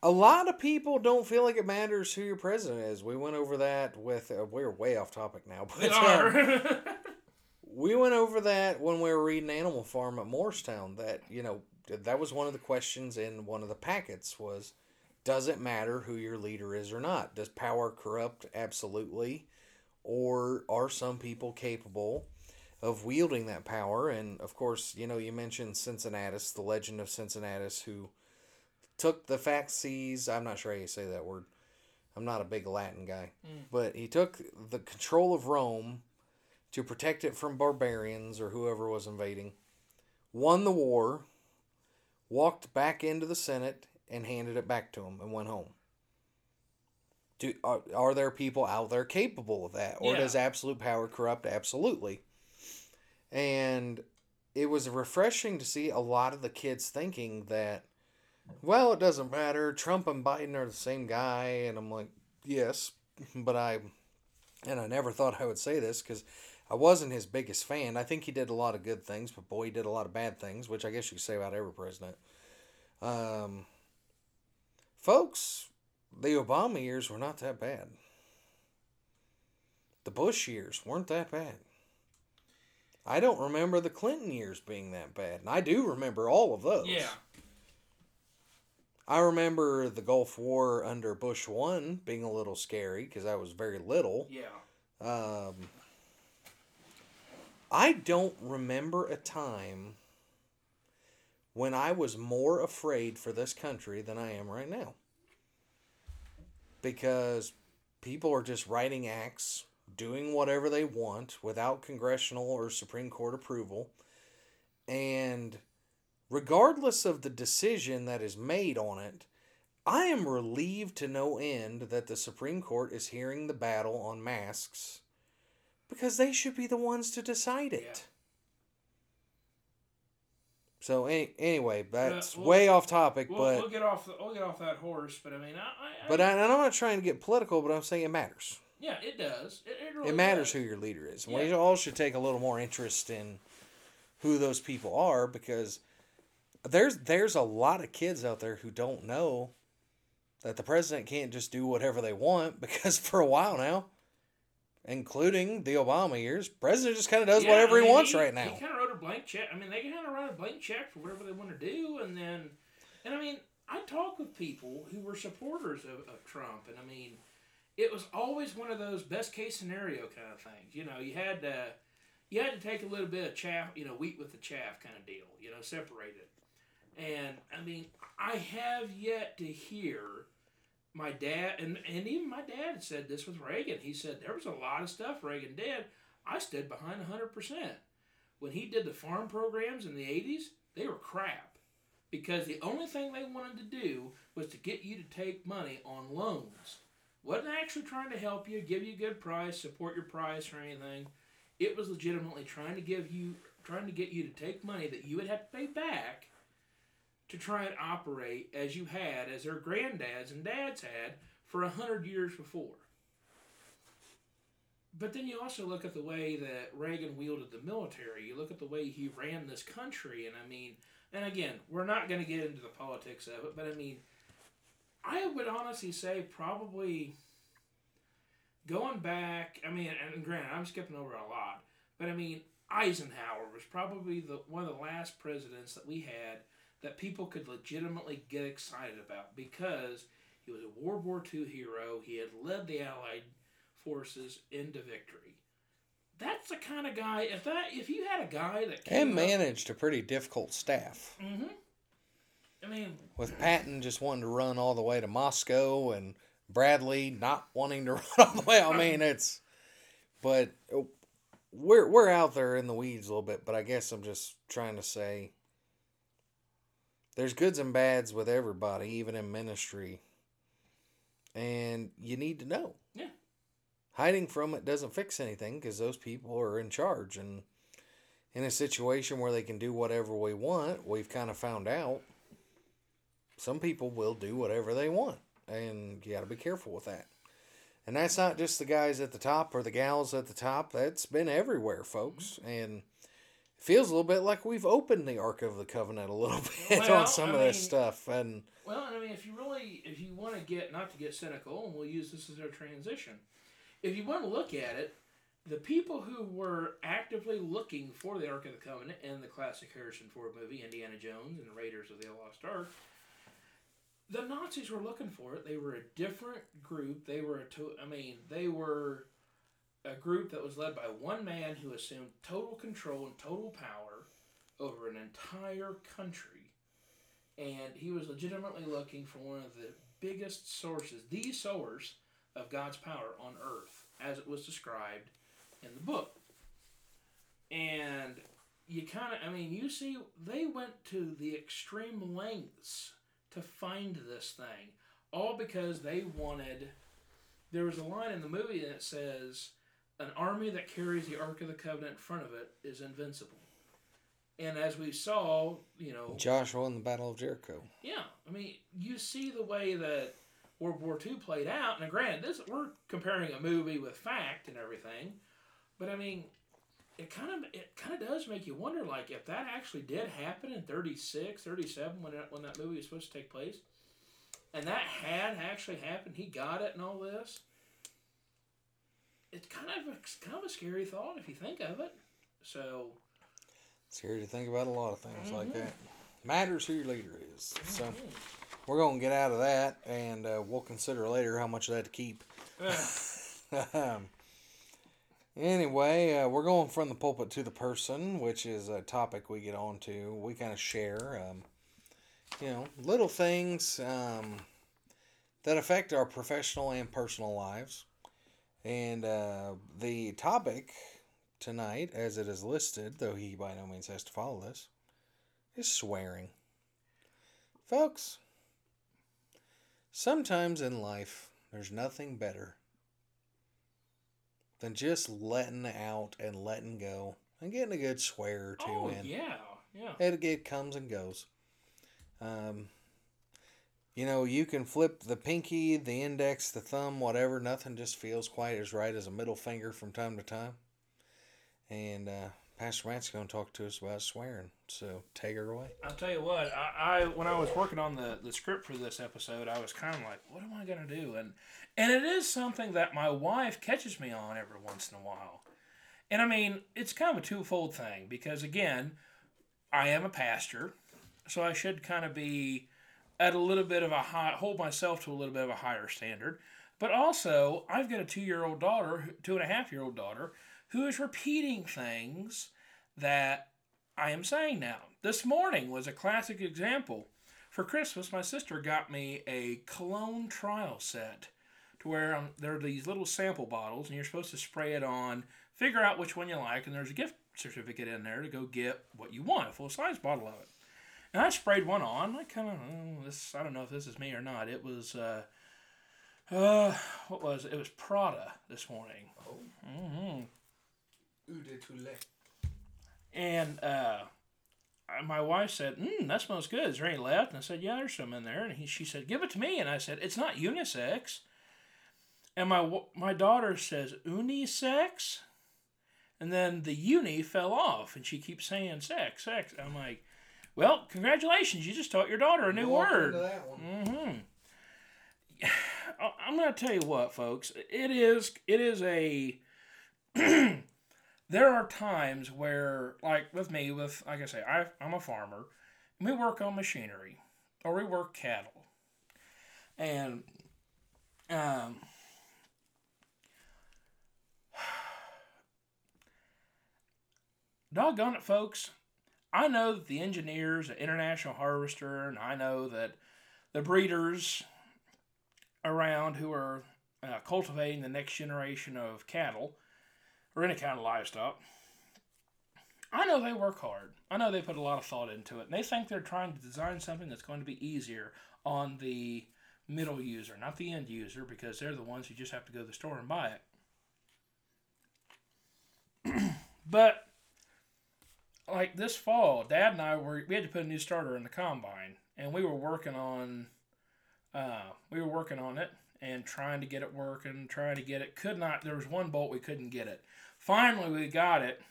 A lot of people don't feel like it matters who your president is. We went over that with. Uh, we're way off topic now, we but um, are. we went over that when we were reading Animal Farm at Morristown. That you know that was one of the questions in one of the packets was, does it matter who your leader is or not? Does power corrupt? Absolutely, or are some people capable of wielding that power? And of course, you know you mentioned Cincinnatus, the legend of Cincinnatus, who took the Faxes. I'm not sure how you say that word. I'm not a big Latin guy, mm. but he took the control of Rome to protect it from barbarians or whoever was invading, won the war, walked back into the Senate, and handed it back to him and went home. Do, are, are there people out there capable of that? Or Yeah. does absolute power corrupt? Absolutely. And it was refreshing to see a lot of the kids thinking that, well, it doesn't matter. Trump and Biden are the same guy. And I'm like, yes, but I, and I never thought I would say this because I wasn't his biggest fan. I think he did a lot of good things, but boy, he did a lot of bad things, which I guess you could say about every president. Um, folks, the Obama years were not that bad. The Bush years weren't that bad. I don't remember the Clinton years being that bad, and I do remember all of those. yeah, I remember the Gulf War under Bush one being a little scary because I was very little. yeah. Um, I don't remember a time when I was more afraid for this country than I am right now. Because people are just writing acts, doing whatever they want without congressional or Supreme Court approval. And regardless of the decision that is made on it, I am relieved to no end that the Supreme Court is hearing the battle on masks because they should be the ones to decide it. So any, anyway, that's we'll- way off topic, We'll, but we'll get off. The, we'll get off that horse. But I mean, I. I, but I, I'm not trying to get political, but I'm saying it matters. yeah, it does. It, it, really It matters does. who your leader is. Yeah. We all should take a little more interest in who those people are because there's there's a lot of kids out there who don't know that the president can't just do whatever they want because for a while now, including the Obama years, president just kind of does Yeah, whatever I he mean, wants right now. He kind of wrote a blank check. I mean, they kind of write a blank check for whatever they want to do, and then, and I mean, I talk with people who were supporters of, of Trump, and I mean, it was always one of those best case scenario kind of things. You know, you had to, you had to take a little bit of chaff, you know, wheat with the chaff kind of deal. You know, separate it. And I mean, I have yet to hear my dad, and, and even my dad said this with Reagan. He said there was a lot of stuff Reagan did. I stood behind 100%. When he did the farm programs in the 80s, they were crap. Because the only thing they wanted to do was to get you to take money on loans. Wasn't actually trying to help you, give you a good price, support your price or anything. It was legitimately trying to give you, trying to get you to take money that you would have to pay back to try and operate as you had, as their granddads and dads had for a hundred years before. But then you also look at the way that Reagan wielded the military. You look at the way he ran this country, and I mean, and again, we're not going to get into the politics of it, but I mean, I would honestly say probably going back. I mean, and granted, I'm skipping over a lot, but I mean, Eisenhower was probably the one of the last presidents that we had that people could legitimately get excited about because he was a World War II hero. He had led the Allied forces into victory. That's the kind of guy. If that, if you had a guy that And came up- managed a pretty difficult staff. Mm-hmm. I mean, with Patton just wanting to run all the way to Moscow and Bradley not wanting to run all the way. I mean, it's, but we're we're out there in the weeds a little bit. But I guess I'm just trying to say there's goods and bads with everybody, even in ministry, and you need to know. Yeah. Hiding from it doesn't fix anything because those people are in charge and. In a situation where they can do whatever we want, we've kind of found out some people will do whatever they want and you got to be careful with that and that's not just the guys at the top or the gals at the top that's been everywhere folks and feels a little bit like we've opened the ark of the covenant a little bit Well, on some I of this stuff and well, I mean, if you really, if you want to get, not to get cynical, and we'll use this as our transition, if you want to look at it, the people who were actively looking for the Ark of the Covenant in the classic Harrison Ford movie, Indiana Jones and the Raiders of the Lost Ark, the Nazis were looking for it. They were a different group. They were a to, I mean, they were a group that was led by one man who assumed total control and total power over an entire country. And he was legitimately looking for one of the biggest sources, the source of God's power on earth, as it was described in the book. And you kind of, I mean, you see, they went to the extreme lengths to find this thing, all because they wanted. There was a line in the movie that says, "An army that carries the Ark of the Covenant in front of it is invincible." And as we saw, you know, joshua in the battle of jericho yeah, I mean, you see the way that World War II played out. Now, granted, this we're comparing a movie with fact and everything, but I mean, it kind of it kind of does make you wonder, like, if that actually did happen in 36, 37, when that, when that movie was supposed to take place, and that had actually happened, he got it and all this. It's kind of a, kind of a scary thought if you think of it. So, it's scary to think about a lot of things like Mm-hmm. that matters who your leader is so we're going to get out of that and uh, we'll consider later how much of that to keep Um, anyway, uh, we're going from the pulpit to the person, which is a topic we get on to. We kind of share, um, you know, little things um, that affect our professional and personal lives. And uh, the topic tonight, as it is listed, though he by no means has to follow this, is swearing. Folks, sometimes in life, there's nothing better than just letting out and letting go and getting a good swear or two oh in. yeah, yeah. It, it comes and goes. Um, you know, you can flip the pinky, the index, the thumb, whatever. Nothing just feels quite as right as a middle finger from time to time. And uh, Pastor Matt's going to talk to us about swearing. So take her away. I'll tell you what, I, I when I was working on the, the script for this episode, I was kind of like, what am I gonna do? And and it is something that my wife catches me on every once in a while. And I mean, it's kind of a twofold thing because again, I am a pastor, so I should kind of be at a little bit of a high, hold myself to a little bit of a higher standard. But also, I've got a two year old daughter, two and a half year old daughter, who is repeating things that I am saying now. This morning was a classic example. For Christmas, my sister got me a cologne trial set to where um, there are these little sample bottles, and you're supposed to spray it on, figure out which one you like, and there's a gift certificate in there to go get what you want, a full size bottle of it. And I sprayed one on. I kind of oh, this. I don't know if this is me or not. It was, uh, uh, what was it? It was Prada this morning. Oh. hmm Eau de Toilette. And uh, my wife said, mm, "That smells good. Is there any left?" And I said, "Yeah, there's some in there." And he, she said, "Give it to me." And I said, "It's not unisex." And my my daughter says, "Unisex," and then the uni fell off, and she keeps saying "sex, sex." I'm like, "Well, congratulations! You just taught your daughter a new Walk word." into that one. Mm-hmm. I'm gonna tell you what, folks. It is it is a. there are times where, like with me, with like I say, I, I'm a farmer. We work on machinery, or we work cattle, and um. Doggone it, folks. I know that the engineers at International Harvester, and I know that the breeders around who are uh, cultivating the next generation of cattle or any kind of livestock, I know they work hard. I know they put a lot of thought into it. And they think they're trying to design something that's going to be easier on the middle user, not the end user, because they're the ones who just have to go to the store and buy it. but like this fall, Dad and I were we had to put a new starter in the combine, and we were working on uh, we were working on it and trying to get it working, trying to get it. Could not. There was one bolt we couldn't get it. Finally, we got it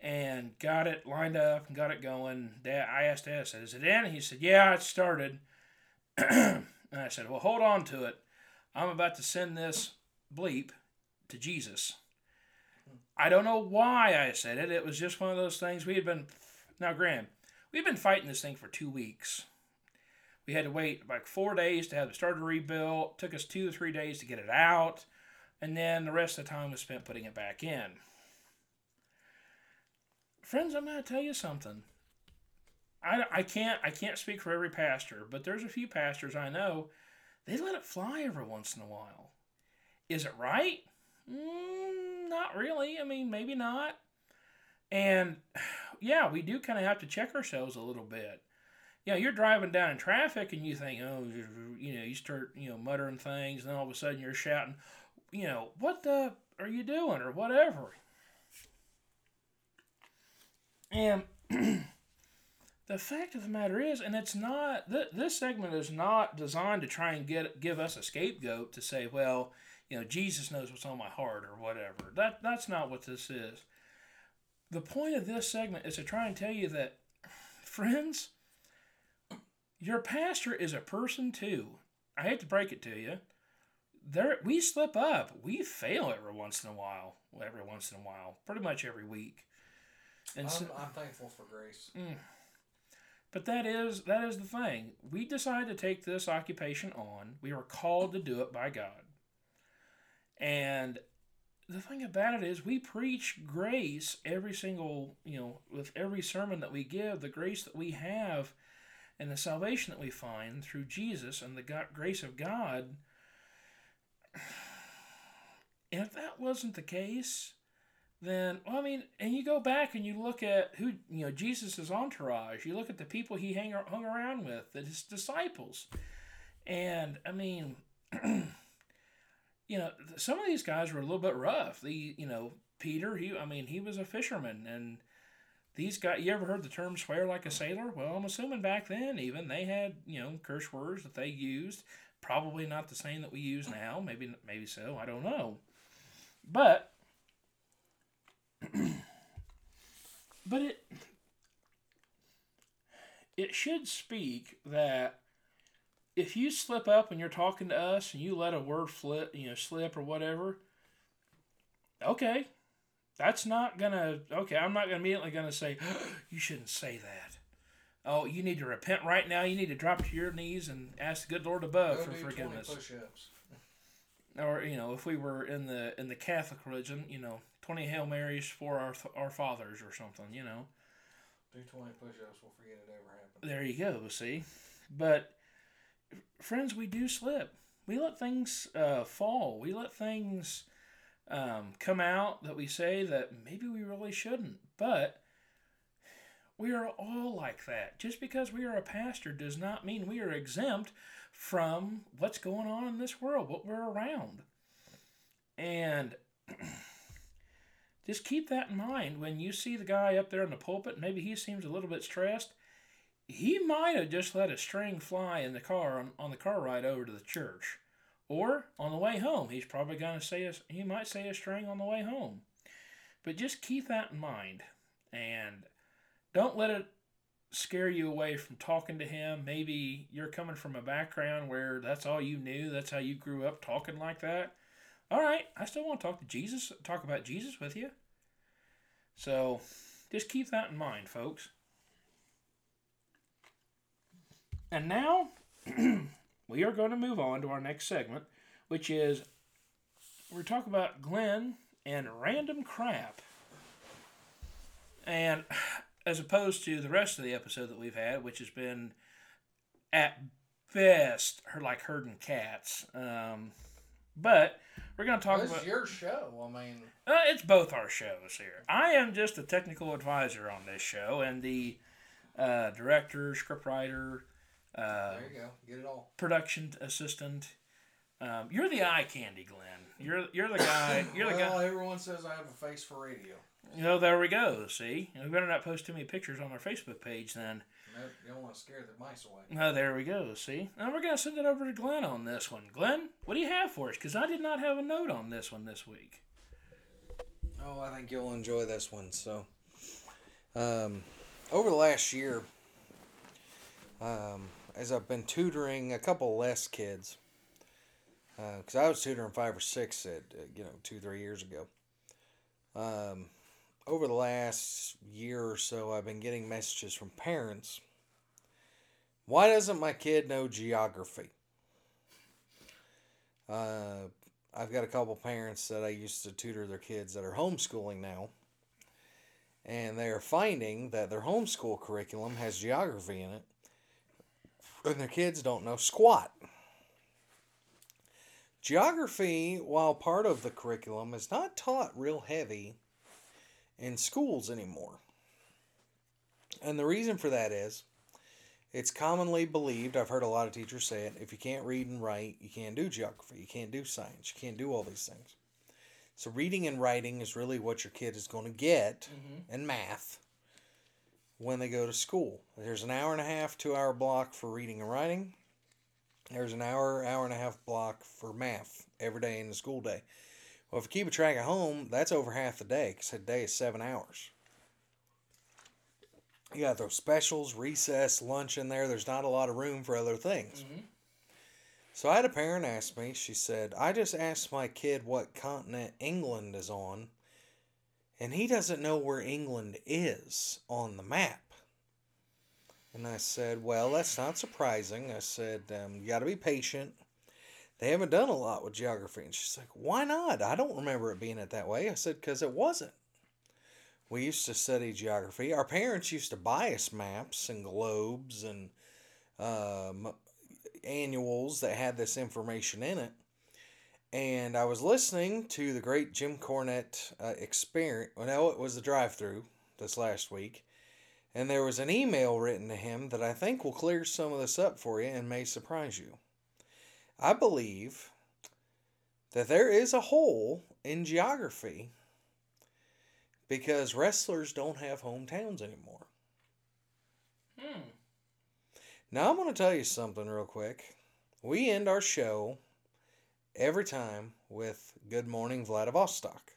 and got it lined up and got it going. Dad, I asked Dad, I said, "Is it in?" He said, "Yeah, it started." and I said, "Well, hold on to it. I'm about to send this bleep to Jesus." I don't know why I said it. It was just one of those things we had been. Now, Graham, we've been fighting this thing for two weeks. We had to wait like four days to have the starter rebuilt. It took us two or three days to get it out, and then the rest of the time was spent putting it back in. Friends, I'm going to tell you something. I, I can't I can't speak for every pastor, but there's a few pastors I know. They let it fly every once in a while. Is it right? Mm, not really. I mean, maybe not. And yeah, we do kind of have to check ourselves a little bit. You know, you're driving down in traffic and you think, oh, you know, you start, you know, muttering things, and all of a sudden you're shouting, you know, what the are you doing or whatever. And the fact of the matter is, and it's not th- this segment is not designed to try and get give us a scapegoat to say, well, you know, Jesus knows what's on my heart or whatever. That that's not what this is. The point of this segment is to try and tell you that, friends, your pastor is a person too. I hate to break it to you. There, we slip up. We fail every once in a while. Every once in a while, pretty much every week. And I'm, so, I'm thankful for grace. Mm. but that is that is the thing. We decided to take this occupation on. We were called to do it by God. And the thing about it is we preach grace every single, you know, with every sermon that we give, the grace that we have and the salvation that we find through Jesus and the God, grace of God. And if that wasn't the case, then well, I mean, and you go back and you look at who you know Jesus's entourage. You look at the people he hang, hung around with, his disciples, and I mean, you know, some of these guys were a little bit rough. The you know Peter, he I mean, he was a fisherman, and these guys. You ever heard the term "swear like a sailor"? Well, I'm assuming back then even they had you know curse words that they used. Probably not the same that we use now. Maybe maybe so. I don't know, but but it it should speak that if you slip up and you're talking to us and you let a word flip, you know, slip or whatever, okay, that's not gonna. Okay, I'm not immediately gonna say you shouldn't say that. Oh, you need to repent right now. You need to drop to your knees and ask the good Lord above Go for do 20 forgiveness push-ups. or you know, if we were in the in the Catholic religion, you know, twenty Hail Marys for our our fathers or something, you know. Do 20 push-ups. We'll forget it ever happened. There you go. See, but friends, we do slip. We let things uh, fall. We let things um, come out that we say that maybe we really shouldn't. But we are all like that. Just because we are a pastor does not mean we are exempt from what's going on in this world, what we're around. And just keep that in mind when you see the guy up there in the pulpit, maybe he seems a little bit stressed. He might have just let a string fly in the car on, on the car ride over to the church. Or on the way home, he's probably going to say a, he might say a string on the way home. But just keep that in mind and don't let it scare you away from talking to him. Maybe you're coming from a background where that's all you knew, that's how you grew up talking like that. All right, I still want to talk to Jesus, talk about Jesus with you. So just keep that in mind, folks. And now we are going to move on to our next segment, which is we're talking about Glen and random crap. And as opposed to the rest of the episode that we've had, which has been at best her like herding cats. Um, but we're going to talk This about your show. I mean, uh, it's both our shows here. I am just a technical advisor on this show, and the uh, director, scriptwriter, uh, there you go. Get it all. production assistant. Um, you're the eye candy, Glen. You're you're the guy. You're the well, guy. everyone says I have a face for radio. You know, there we go. See, we better not post too many pictures on our Facebook page then. No, You don't want to scare the mice away. No, there we go. See, now we're gonna send it over to Glen on this one. Glen, what do you have for us? Because I did not have a note on this one this week. Oh, I think you'll enjoy this one. So, um, over the last year, um, as I've been tutoring a couple less kids, because I was tutoring five or six at uh, you know two three years ago. Um, over the last year or so, I've been getting messages from parents. Why doesn't my kid know geography? Uh, I've got a couple parents that I used to tutor their kids that are homeschooling now. And they're finding that their homeschool curriculum has geography in it. And their kids don't know squat. Geography, while part of the curriculum, is not taught real heavy in schools anymore. And the reason for that is it's commonly believed, I've heard a lot of teachers say it, if you can't read and write, you can't do geography, you can't do science, you can't do all these things. So reading and writing is really what your kid is going to get, mm-hmm. and math when they go to school. There's an hour and a half, two hour block for reading and writing. There's an hour, hour and a half block for math every day in the school day. Well, if you keep a track at home, that's over half the day because a day is seven hours. You got those specials, recess, lunch in there. There's not a lot of room for other things. Mm-hmm. So I had a parent ask me, she said, I just asked my kid what continent England is on, and he doesn't know where England is on the map. And I said, Well, that's not surprising. I said, um, You got to be patient. They haven't done a lot with geography. And she's like, Why not? I don't remember it being it that way. I said, Because it wasn't. We used to study geography. Our parents used to buy us maps and globes and um, annuals that had this information in it. And I was listening to the great Jim Cornette uh, experience. Well, no, it was the drive through this last week. And there was an email written to him that I think will clear some of this up for you and may surprise you. I believe that there is a hole in geography because wrestlers don't have hometowns anymore. Hmm. Now, I'm going to tell you something real quick. We end our show every time with Good Morning Vladivostok.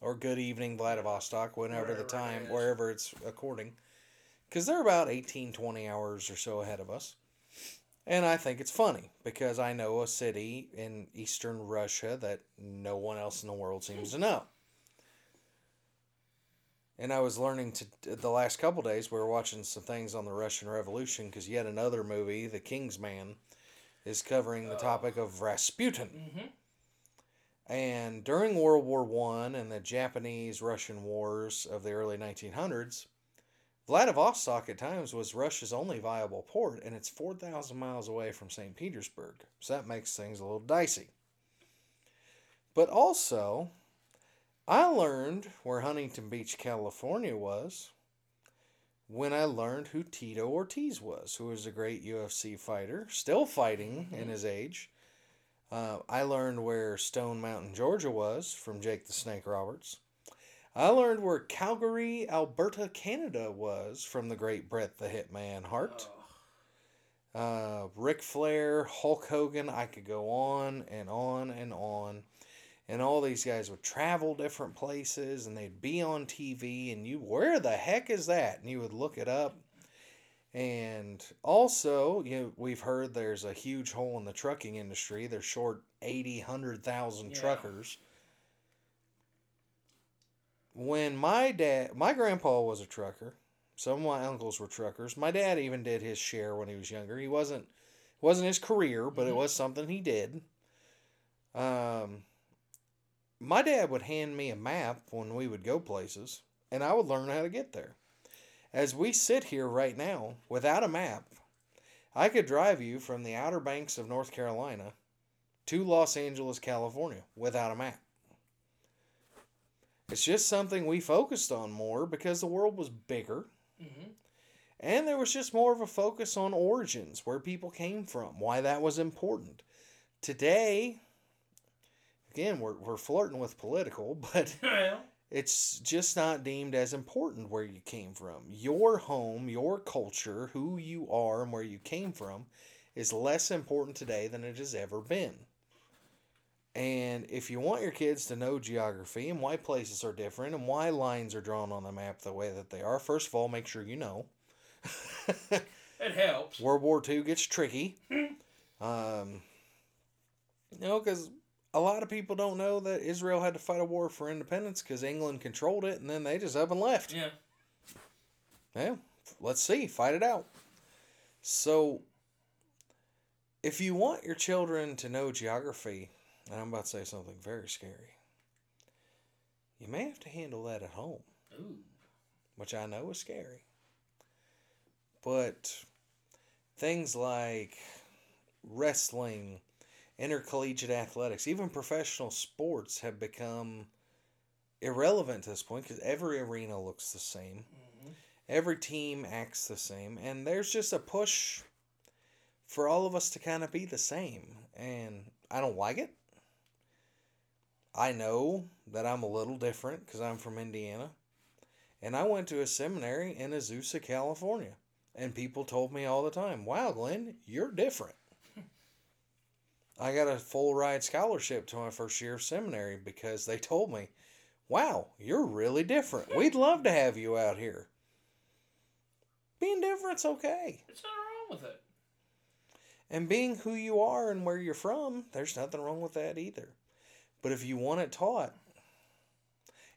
Or Good Evening Vladivostok, whenever Wherever the time, is. wherever it's according. Because they're about 18, 20 hours or so ahead of us. And I think it's funny because I know a city in eastern Russia that no one else in the world seems to know. And I was learning to the last couple days. We were watching some things on the Russian Revolution because yet another movie, The King's Man, is covering the topic of Rasputin. Mm-hmm. And during World War One and the Japanese-Russian wars of the early 1900s, Vladivostok at times was Russia's only viable port, and it's 4,000 miles away from St. Petersburg. So that makes things a little dicey. But also, I learned where Huntington Beach, California was when I learned who Tito Ortiz was, who was a great UFC fighter, still fighting in his age. Uh, I learned where Stone Mountain, Georgia was from Jake the Snake Roberts. I learned where Calgary, Alberta, Canada was from the great Bret the Hitman Hart. Uh, Ric Flair, Hulk Hogan, I could go on and on and on. And all these guys would travel different places and they'd be on TV and you, where the heck is that? And you would look it up. And also, you know, we've heard there's a huge hole in the trucking industry. They're short 80, 100,000 Yeah. truckers. When my dad, my grandpa was a trucker. Some of my uncles were truckers. My dad even did his share when he was younger. He wasn't wasn't his career, but it was something he did. Um, my dad would hand me a map when we would go places, and I would learn how to get there. As we sit here right now without a map, I could drive you from the Outer Banks of North Carolina to Los Angeles, California without a map. It's just something we focused on more because the world was bigger Mm-hmm. and there was just more of a focus on origins, where people came from, why that was important. Today, again, we're, we're flirting with political, but Well, it's just not deemed as important where you came from. Your home, your culture, who you are, and where you came from is less important today than it has ever been. And if you want your kids to know geography and why places are different and why lines are drawn on the map the way that they are, first of all, make sure you know. it helps. World War II gets tricky. um, you know, because a lot of people don't know that Israel had to fight a war for independence because England controlled it and then they just up and left. Yeah. Yeah, let's see, fight it out. So, if you want your children to know geography, and I'm about to say something very scary, you may have to handle that at home, Ooh. which I know is scary. But things like wrestling, intercollegiate athletics, even professional sports have become irrelevant to this point because every arena looks the same. Mm-hmm. Every team acts the same. And there's just a push for all of us to kind of be the same. And i don't like it. I know that i'm a little different because i'm from indiana. And i went to a seminary in azusa california and people told me all the time wow glenn you're different i got a full ride scholarship to my first year of seminary because they told me wow you're really different we'd love to have you out here being different's okay. There's nothing wrong with it. And being who you are and where you're from, there's nothing wrong with that either. But if you want it taught,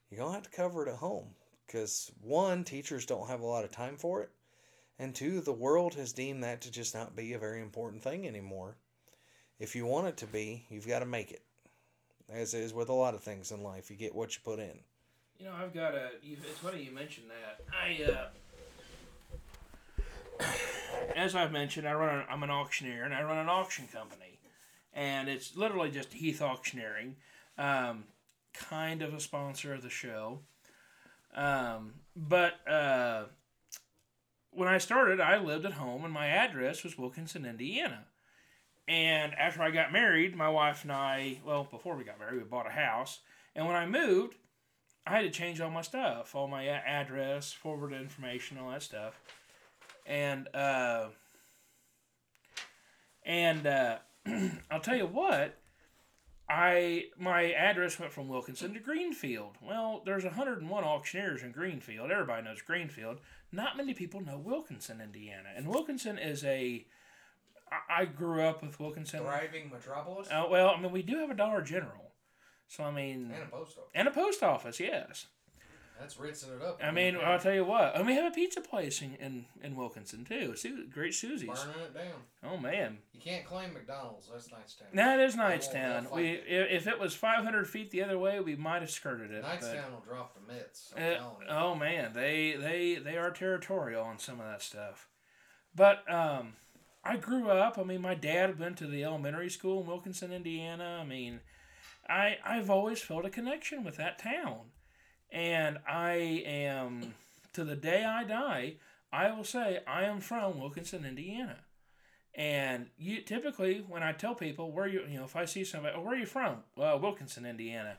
you're going to have to cover it at home. Because, one, teachers don't have a lot of time for it. And two, the world has deemed that to just not be a very important thing anymore. If you want it to be, you've got to make it. As is with a lot of things in life, you get what you put in. You know, I've got a. You, it's funny you mentioned that. I, uh, as I've mentioned, I run. A, I'm an auctioneer, and I run an auction company, and it's literally just Heath Auctioneering, um, kind of a sponsor of the show. Um, but uh, when I started, I lived at home, and my address was Wilkinson, Indiana. And after I got married, my wife and I, well, before we got married, we bought a house. And when I moved, I had to change all my stuff, all my address, forward information, all that stuff. And uh, and uh, I'll tell you what, I my address went from Wilkinson to Greenfield. Well, there's 101 auctioneers in Greenfield. Everybody knows Greenfield. Not many people know Wilkinson, Indiana. And Wilkinson is a I- I grew up with Wilkinson. Thriving metropolis Uh, well, I mean, we do have a Dollar General, so I mean, and a post office. and a post office. Yes, That's rinsing it up. I mean, I'll tell you what. And we have a pizza place in, in, in Wilkinson too. Su- Great Susie's. burning it down. Oh man, You can't claim McDonald's. That's Knightstown. that is They won't- Knightstown. We fight if, it was 500 feet the other way, we might have skirted it. Knightstown will drop the mitts. I'm Uh, telling you. oh man, they they they are territorial on some of that stuff. But um, I grew up. I mean, my dad went to the elementary school in Wilkinson, Indiana. I mean, I I've always felt a connection with that town, and I am to the day I die. I will say I am from Wilkinson, Indiana. And you typically, when I tell people where you, you know, if I see somebody, oh, where are you from? Well, Wilkinson, Indiana.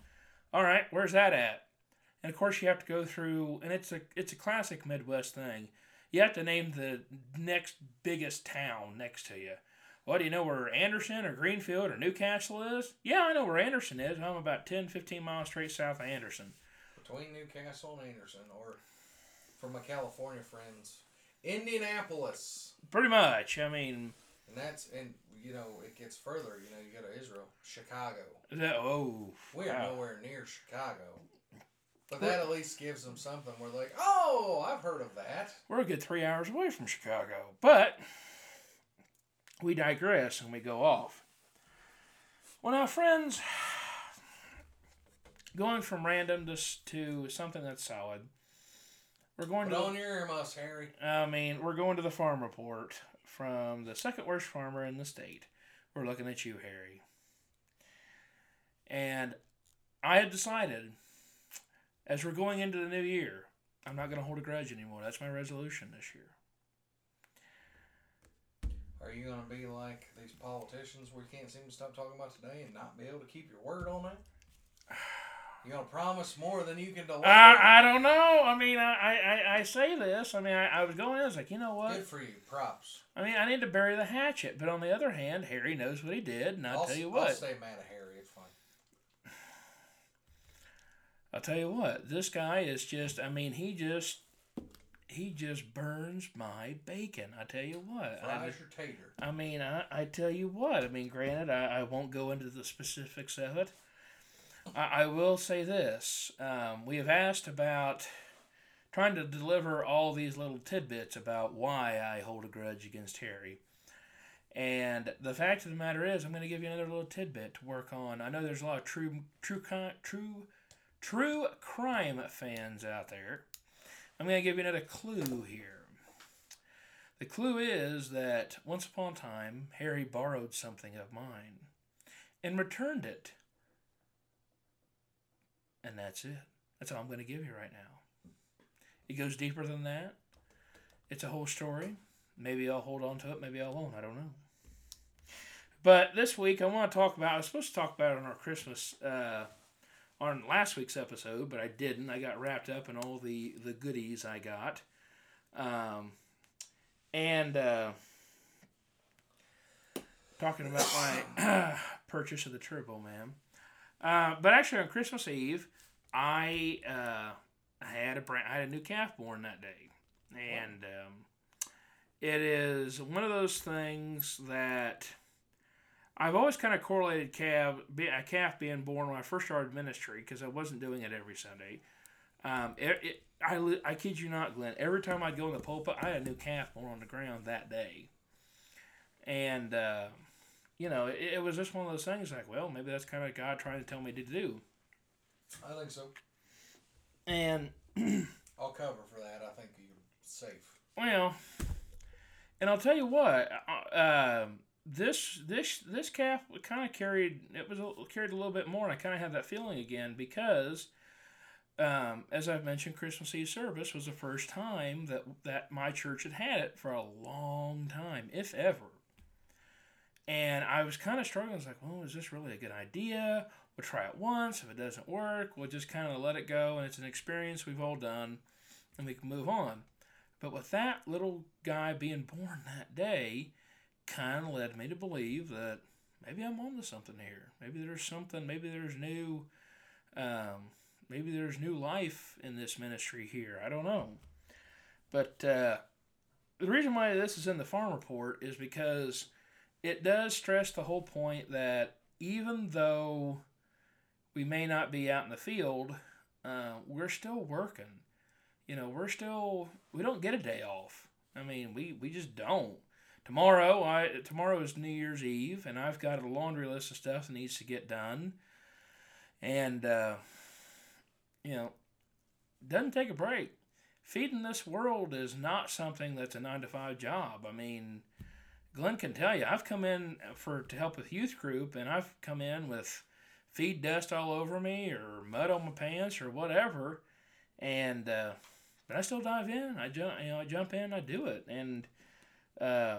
All right, where's that at? And of course, you have to go through, and it's a it's a classic Midwest thing. You have to name the next biggest town next to you. Well, do you know where Anderson or Greenfield or Newcastle is? Yeah, I know where Anderson is. I'm about 10, 15 miles straight south of Anderson. Between Newcastle and Anderson, or for my California friends, Indianapolis. Pretty much. I mean, And that's and you know it gets further. You know you go to Israel, Chicago. that, oh, We are wow. nowhere near Chicago, but that at least gives them something. We're like, oh, I've heard of that. we're a good three hours away from Chicago. But we digress and we go off. Well, now, friends, going from random to, to something that's solid, We're going Put to. on your earmuffs, Harry. I mean, we're going to the farm report from the second worst farmer in the state. We're looking at you, Harry. And I had decided, as we're going into the new year, I'm not going to hold a grudge anymore. That's my resolution this year. Are you gonna be like these politicians we can't seem to stop talking about today and not be able to keep your word on that? You gonna promise more than you can deliver? I, I don't know. I mean, I, I, I- say this. I mean, I, I was going in, I was like, you know what? Good for you. Props. I mean, I need to bury the hatchet. But on the other hand, Harry knows what he did. And I'll, I'll, tell you I'll what. stay mad at Harry. I'll tell you what, this guy is just, I mean, he just, he just burns my bacon. I tell you what. I, Fries your tater. I mean, I, I tell you what. I mean, granted, I, I won't go into the specifics of it. I, I will say this. Um, we have asked about trying to deliver all these little tidbits about why I hold a grudge against Harry. And the fact of the matter is, I'm going to give you another little tidbit to work on. I know there's a lot of true, true, true, true crime fans out there. I'm going to give you another clue here. The clue is that once upon a time, Harry borrowed something of mine and returned it. And that's it. That's all I'm going to give you right now. It goes deeper than that. It's a whole story. Maybe I'll hold on to it, maybe I won't. I don't know. But this week, I want to talk about, I was supposed to talk about it on our Christmas, uh, on last week's episode, but I didn't. I got wrapped up in all the, the goodies I got. Um, and uh, talking about my purchase of the Turbo Man. Uh, but actually, on Christmas Eve, I uh, had a brand, I had a new calf born that day, and um, it is one of those things that I've always kind of correlated calf, a calf being born when I first started ministry because I wasn't doing it every Sunday. Um, it, it, I, I kid you not, Glenn. Every time I'd go in the pulpit, I had a new calf born on the ground that day. And, uh, you know, it, it was just one of those things like, well, maybe that's kind of God trying to tell me to do. I think so. And, I'll cover for that. I think you're safe. well, and I'll tell you what, uh, um, this this this calf kind of carried it was carried a little bit more, and I kind of had that feeling again because, um, as I've mentioned, Christmas Eve service was the first time that that my church had had it for a long time, if ever. And I was kind of struggling. I was like, well, is this really a good idea? We'll try it once. If it doesn't work, we'll just kind of let it go. And it's an experience we've all done, and we can move on. But with that little guy being born that day, kind of led me to believe that maybe I'm onto something here. Maybe there's something. Maybe there's new. Um, maybe there's new life in this ministry here. I don't know. But uh, the reason why this is in the farm report is because it does stress the whole point that even though we may not be out in the field, uh, we're still working. You know, we're still we don't get a day off. I mean, we we just don't. Tomorrow, I tomorrow is New Year's Eve, and I've got a laundry list of stuff that needs to get done, and uh, you know, doesn't take a break. Feeding this world is not something that's a nine to five job. I mean, Glenn can tell you, I've come in for to help with youth group, and I've come in with feed dust all over me or mud on my pants or whatever, and uh, but I still dive in. I jump, you know, I jump in, I do it, and uh,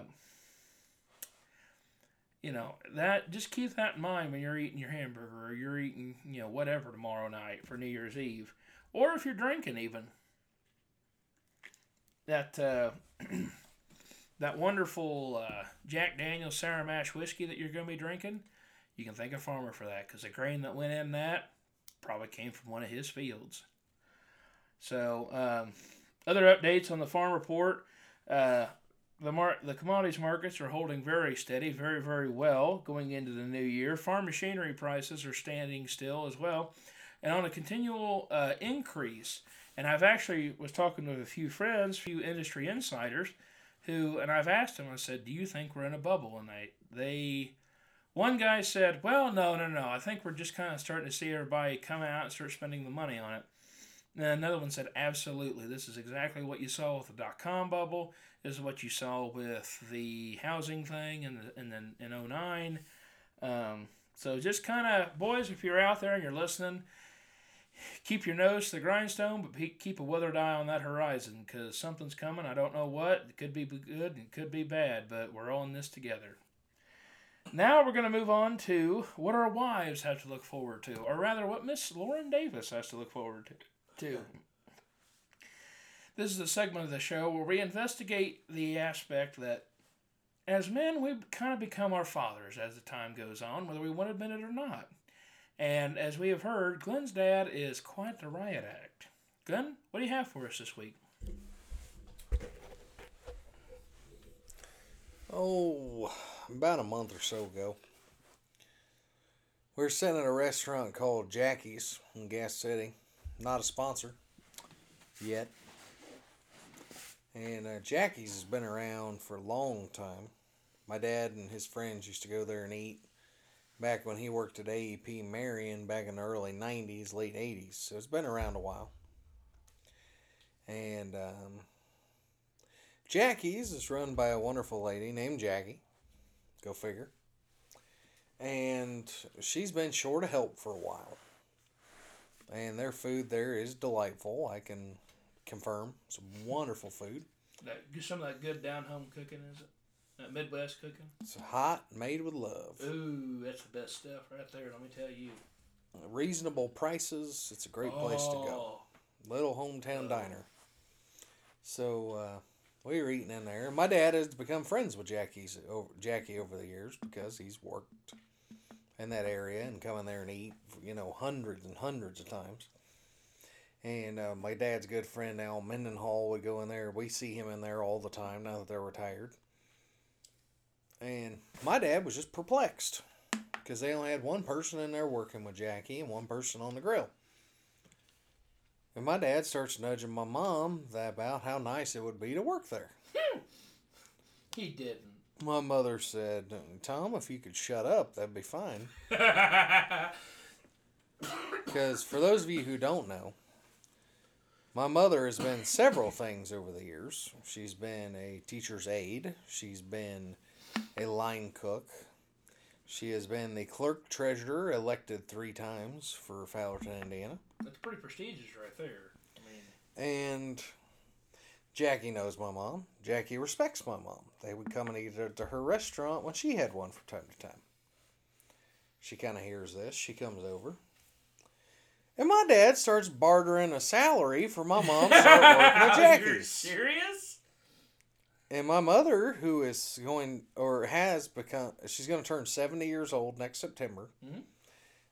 you know that. Just keep that in mind when you're eating your hamburger or you're eating, you know, whatever tomorrow night for New Year's Eve, or if you're drinking even. That uh, that wonderful uh, Jack Daniel's Sour Mash whiskey that you're going to be drinking, you can thank a farmer for that because the grain that went in that probably came from one of his fields. So, um, other updates on the farm report. Uh, the mar- the commodities markets are holding very steady, very very well going into the new year. Farm machinery prices are standing still as well, and on a continual uh, increase. And I've actually was talking with a few friends, few industry insiders, who and I've asked them. I said, "Do you think we're in a bubble?" And they they one guy said, "Well, no, no, no. I think we're just kind of starting to see everybody come out and start spending the money on it." And another one said, absolutely. This is exactly what you saw with the dot com bubble. This is what you saw with the housing thing in the, in, the, in 09. Um, so just kind of, boys, if you're out there and you're listening, keep your nose to the grindstone, but keep a weathered eye on that horizon because something's coming. I don't know what. It could be good and it could be bad, but we're all in this together. Now we're going to move on to what our wives have to look forward to, or rather, what Miss Lauren Davis has to look forward to. This is a segment of the show where we investigate the aspect that as men, we kind of become our fathers as the time goes on, whether we want to admit it or not. And as we have heard, Glenn's dad is quite the riot act. Glenn, what do you have for us this week? Oh, about a month or so ago, we were sitting at a restaurant called Jackie's in Gas City. Not a sponsor yet. And uh, Jackie's has been around for a long time. My dad and his friends used to go there and eat back when he worked at AEP Marion back in the early 90s, late 80s. So it's been around a while. And um, Jackie's is run by a wonderful lady named Jackie. Go figure. And she's been short of help for a while. And their food there is delightful. I can confirm. Some wonderful food. That some of that good down home cooking, is it? That Midwest cooking. It's hot, made with love. Ooh, that's the best stuff right there. Let me tell you. Reasonable prices. It's a great place to go. Oh, Little hometown diner. So uh, we were eating in there. My dad has become friends with Jackie's over Jackie over the years because he's worked in that area and come in there and eat, you know, hundreds and hundreds of times. And uh, my dad's good friend Al Mendenhall would go in there. We see him in there all the time now that they're retired. And my dad was just perplexed because they only had one person in there working with Jackie and one person on the grill. And my dad starts nudging my mom that about how nice it would be to work there. he didn't. My mother said, Tom, if you could shut up, that'd be fine. Because for those of you who don't know, my mother has been several things over the years. She's been a teacher's aide, she's been a line cook, she has been the clerk treasurer, elected three times for Fowlerton, Indiana. That's pretty prestigious right there. I mean, And Jackie knows my mom. Jackie respects my mom. They would come and eat at to her restaurant when she had one from time to time. She kind of hears this. She comes over. And my dad starts bartering a salary for my mom to start working at You're Jackie's. serious? And my mother, who is going or has become, she's going to turn 70 years old next September. Mhm.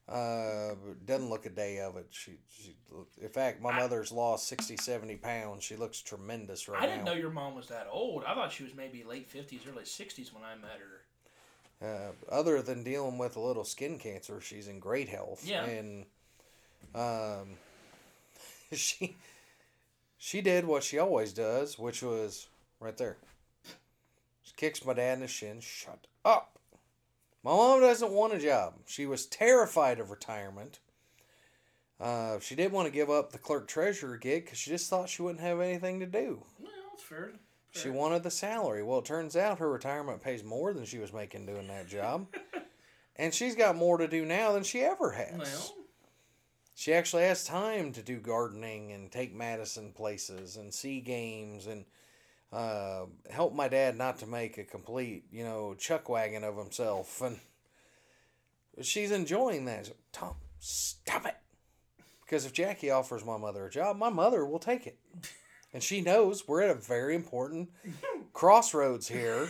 Uh, doesn't look a day of it. She, she, in fact, my I- mother's lost 60, 70 pounds. She looks tremendous right now. I didn't now. know your mom was that old. I thought she was maybe late 50s, early 60s when I met her. Uh, other than dealing with a little skin cancer, she's in great health. Yeah. And um, she she did what she always does, which was right there. She kicks my dad in the shin. Shut up. My mom doesn't want a job. She was terrified of retirement. Uh, she didn't want to give up the clerk treasurer gig because she just thought she wouldn't have anything to do. Well, that's fair. She wanted the salary. Well, it turns out her retirement pays more than she was making doing that job. and she's got more to do now than she ever has. Well, She actually has time to do gardening and take Madison places and see games and uh, help my dad not to make a complete, you know, chuck wagon of himself. And she's enjoying that. Tom, stop it. Because if Jackie offers my mother a job, my mother will take it. And she knows we're at a very important crossroads here.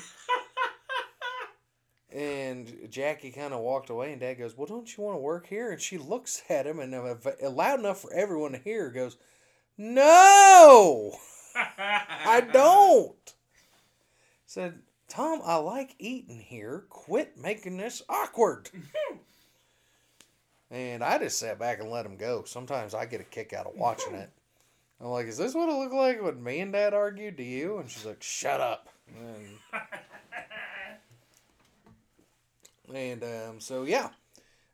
And Jackie kind of walked away, and Dad goes, "Well, don't you want to work here?" And she looks at him, and loud enough for everyone to hear, goes, "No, I don't." Said Tom, "I like eating here. Quit making this awkward." and I just sat back and let him go. Sometimes I get a kick out of watching it. I'm like, "Is this what it looked like when me and Dad argued to you?" And she's like, "Shut up." And And um, so yeah,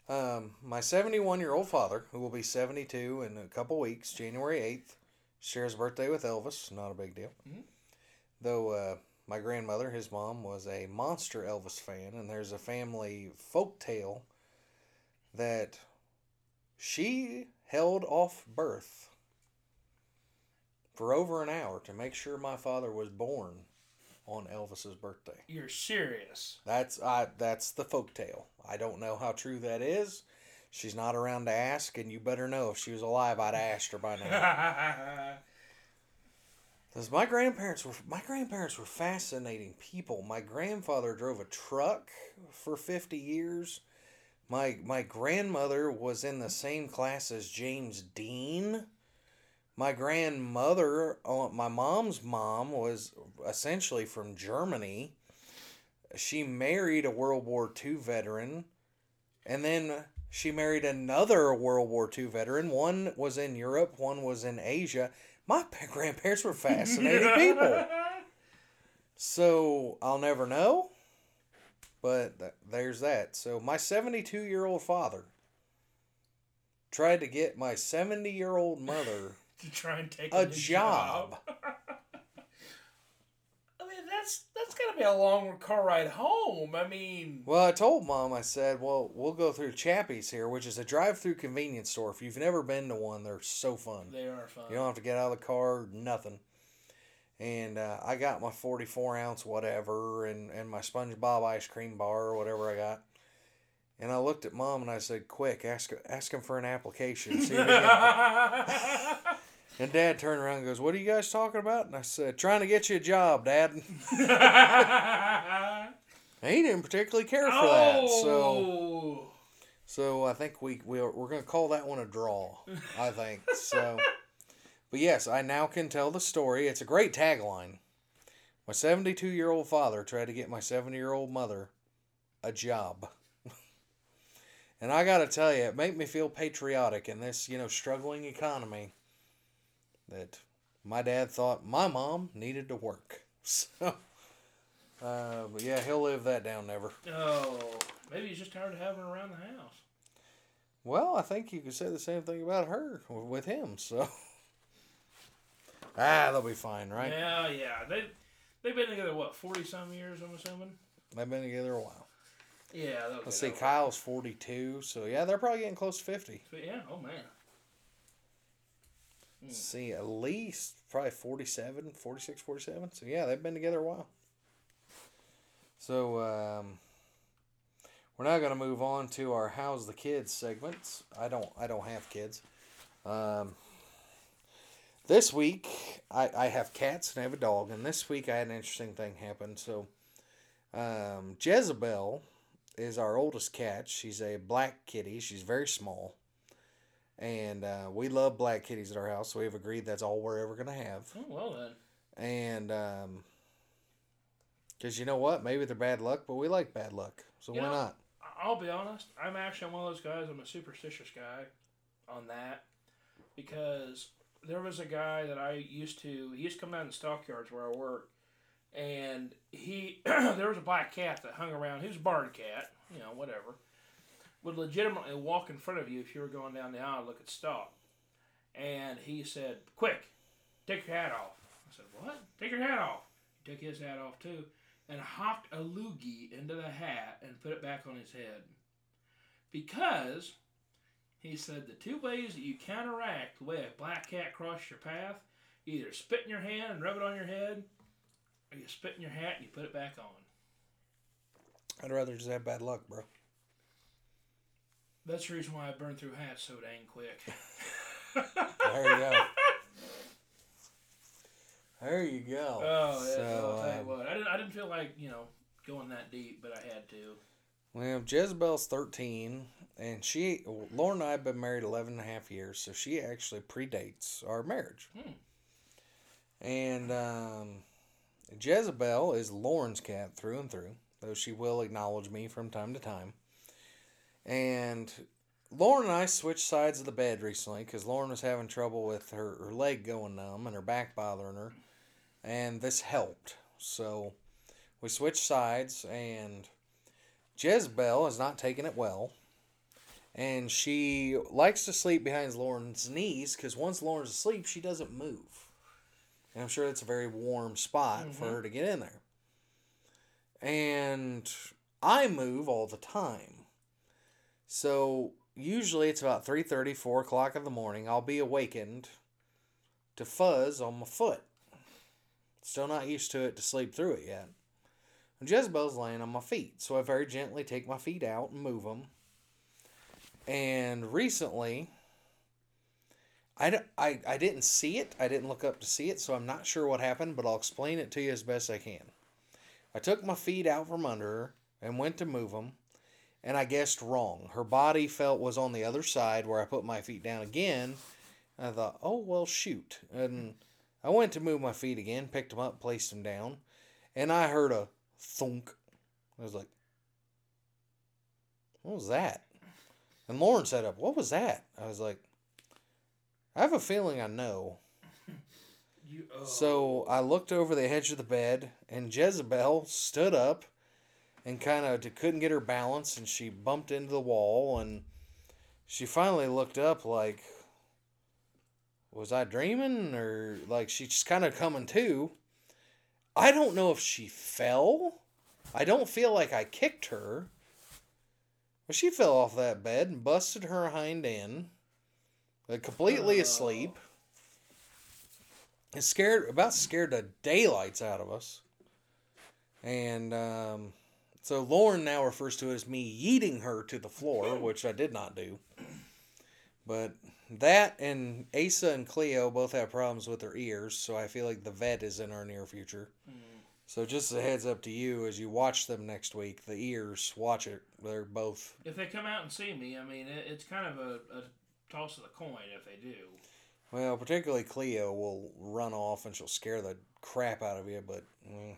Um, my 71 year old father, who will be 72 in a couple weeks, January 8th, shares birthday with Elvis. Not a big deal. Mhm. Though uh, my grandmother, his mom, was a monster Elvis fan, and there's a family folk tale that she held off birth for over an hour to make sure my father was born on Elvis's birthday. You're serious. That's I that's the folk tale. I don't know how true that is. She's not around to ask, and you better know if she was alive, I'd asked her by now. Because my grandparents were my grandparents were fascinating people. My grandfather drove a truck for fifty years. My my grandmother was in the same class as James Dean. My grandmother, uh, my mom's mom, was essentially from Germany. She married a World War II veteran, and then she married another World War II veteran. One was in Europe, one was in Asia. My grandparents were fascinating people. So I'll never know, but th- there's that. So my 72 year old father tried to get my 70 year old mother to try and take a new job. I mean, that's that's gotta be a long car ride home. I mean, Well, I told mom, I said, well, we'll go through Chappie's here, which is a drive through convenience store. If you've never been to one, they're so fun. they are fun. You don't have to get out of the car, nothing. And uh, I got my 44 ounce whatever and, and my SpongeBob ice cream bar or whatever I got. And I looked at mom and I said, quick, ask, ask him for an application. See if he can-" and dad turned around and goes, what are you guys talking about? And I said, trying to get you a job, dad. He didn't particularly care for that. So. oh, So I think we we're, we're going to call that one a draw. I think so. But yes, I now can tell the story. It's a great tagline. My 72 year old father tried to get my 70 year old mother a job. and I got to tell you, it made me feel patriotic in this, you know, struggling economy that my dad thought my mom needed to work. So, uh, but yeah, he'll live that down never. oh, maybe he's just tired of having her around the house. Well, I think you could say the same thing about her with him. So, ah, they'll be fine, right? Yeah, yeah. They they've been together what forty some years. I'm assuming. They've been together a while. Yeah. Let's see. Kyle's forty-two, so yeah, they're probably getting close to fifty. But yeah. Oh man. Let's see, at least probably 47, 46, 47. So yeah, they've been together a while. So um, we're now going to move on to our "How's the Kids" segments. I don't, I don't have kids. Um, this week, I, I have cats and I have a dog, and this week I had an interesting thing happen. So, um, Jezebel is our oldest cat. She's a black kitty. She's very small. And uh, we love black kitties at our house, so we've agreed that's all we're ever going to have. Oh well then. And, um, because you know what? Maybe they're bad luck, but we like bad luck. So You why know- not? I'll be honest. I'm actually one of those guys. I'm a superstitious guy on that because there was a guy that I used to. He used to come down to the stockyards where I work, and he there was a black cat that hung around. He was a barred cat, you know, whatever. Would legitimately walk in front of you if you were going down the aisle and look at stock. And he said, "Quick, take your hat off." I said, "What? Take your hat off." He took his hat off too and hocked a loogie into the hat and put it back on his head. Because he said the two ways that you counteract the way a black cat crosses your path, either spit in your hand and rub it on your head, or you spit in your hat and you put it back on. I'd rather just have bad luck, bro. That's the reason why I burn through hats so dang quick. There you go. There you go. Oh, yeah. So, I'll tell you um, what. I didn't, I didn't feel like, you know, going that deep, but I had to. Well, Jezebel's 13, and she, Lauren and I have been married 11 and a half years, so she actually predates our marriage. Hmm. And um, Jezebel is Lauren's cat through and through, though she will acknowledge me from time to time. And Lauren and I switched sides of the bed recently because Lauren was having trouble with her, her leg going numb and her back bothering her, and this helped. So we switched sides, and Jezebel has not taken it well. and she likes to sleep behind Lauren's knees because once Lauren's asleep, she doesn't move. And I'm sure that's a very warm spot for mm-hmm. her to get in there. And I move all the time. So usually it's about 3.30, 4 o'clock in the morning. I'll be awakened to fuzz on my foot. Still not used to it to sleep through it yet. And Jezebel's laying on my feet, so I very gently take my feet out and move them. And recently, I, I, I didn't see it. I didn't look up to see it, so I'm not sure what happened, but I'll explain it to you as best I can. I took my feet out from under her and went to move them, and I guessed wrong. Her body felt was on the other side where I put my feet down again. I thought, oh, well, shoot. And I went to move my feet again, picked them up, placed them down, and I heard a thunk. I was like, what was that? And Lauren said up, what was that? I was like, I have a feeling I know. You, oh. So I looked over the edge of the bed, and Jezebel stood up and kind of couldn't get her balance, and she bumped into the wall, and she finally looked up like, was I dreaming? Or like she just kind of coming to. I don't know if she fell. I don't feel like I kicked her. But she fell off that bed and busted her hind end, like completely asleep. And scared, about scared the daylights out of us. And um, so Lauren now refers to it as me yeeting her to the floor, which I did not do. But that and Asa and Cleo both have problems with their ears, so I feel like the vet is in our near future. So just a heads up to you as you watch them next week, the ears, watch it. They're both If they come out and see me, I mean, it, it's kind of a, a toss of the coin if they do. well, particularly Cleo will run off and she'll scare the crap out of you, but mm,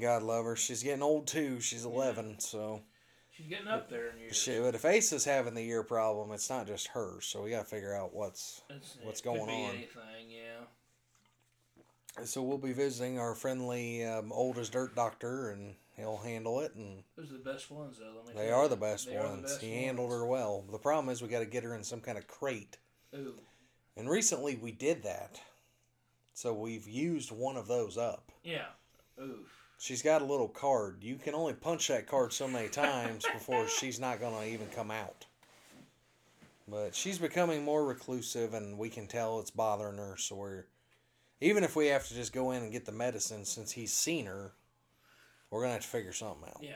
God love her. She's getting old too. She's eleven, so She's getting up there in years. shit. But if Ace is having the ear problem, it's not just her. So we got to figure out what's It's- what's going be on. Anything, yeah. So we'll be visiting our friendly um, old as dirt doctor, and he'll handle it. And Those are the best ones, though. Let me they are the best They are the ones. best he handled her well. The problem is we got to get her in some kind of crate. Ooh, And recently we did that, so we've used one of those up. yeah. Ooh. She's got a little card. You can only punch that card so many times before she's not gonna even come out. But she's becoming more reclusive, and we can tell it's bothering her. So we're, even if we have to just go in and get the medicine, since he's seen her, we're gonna have to figure something out. Yeah.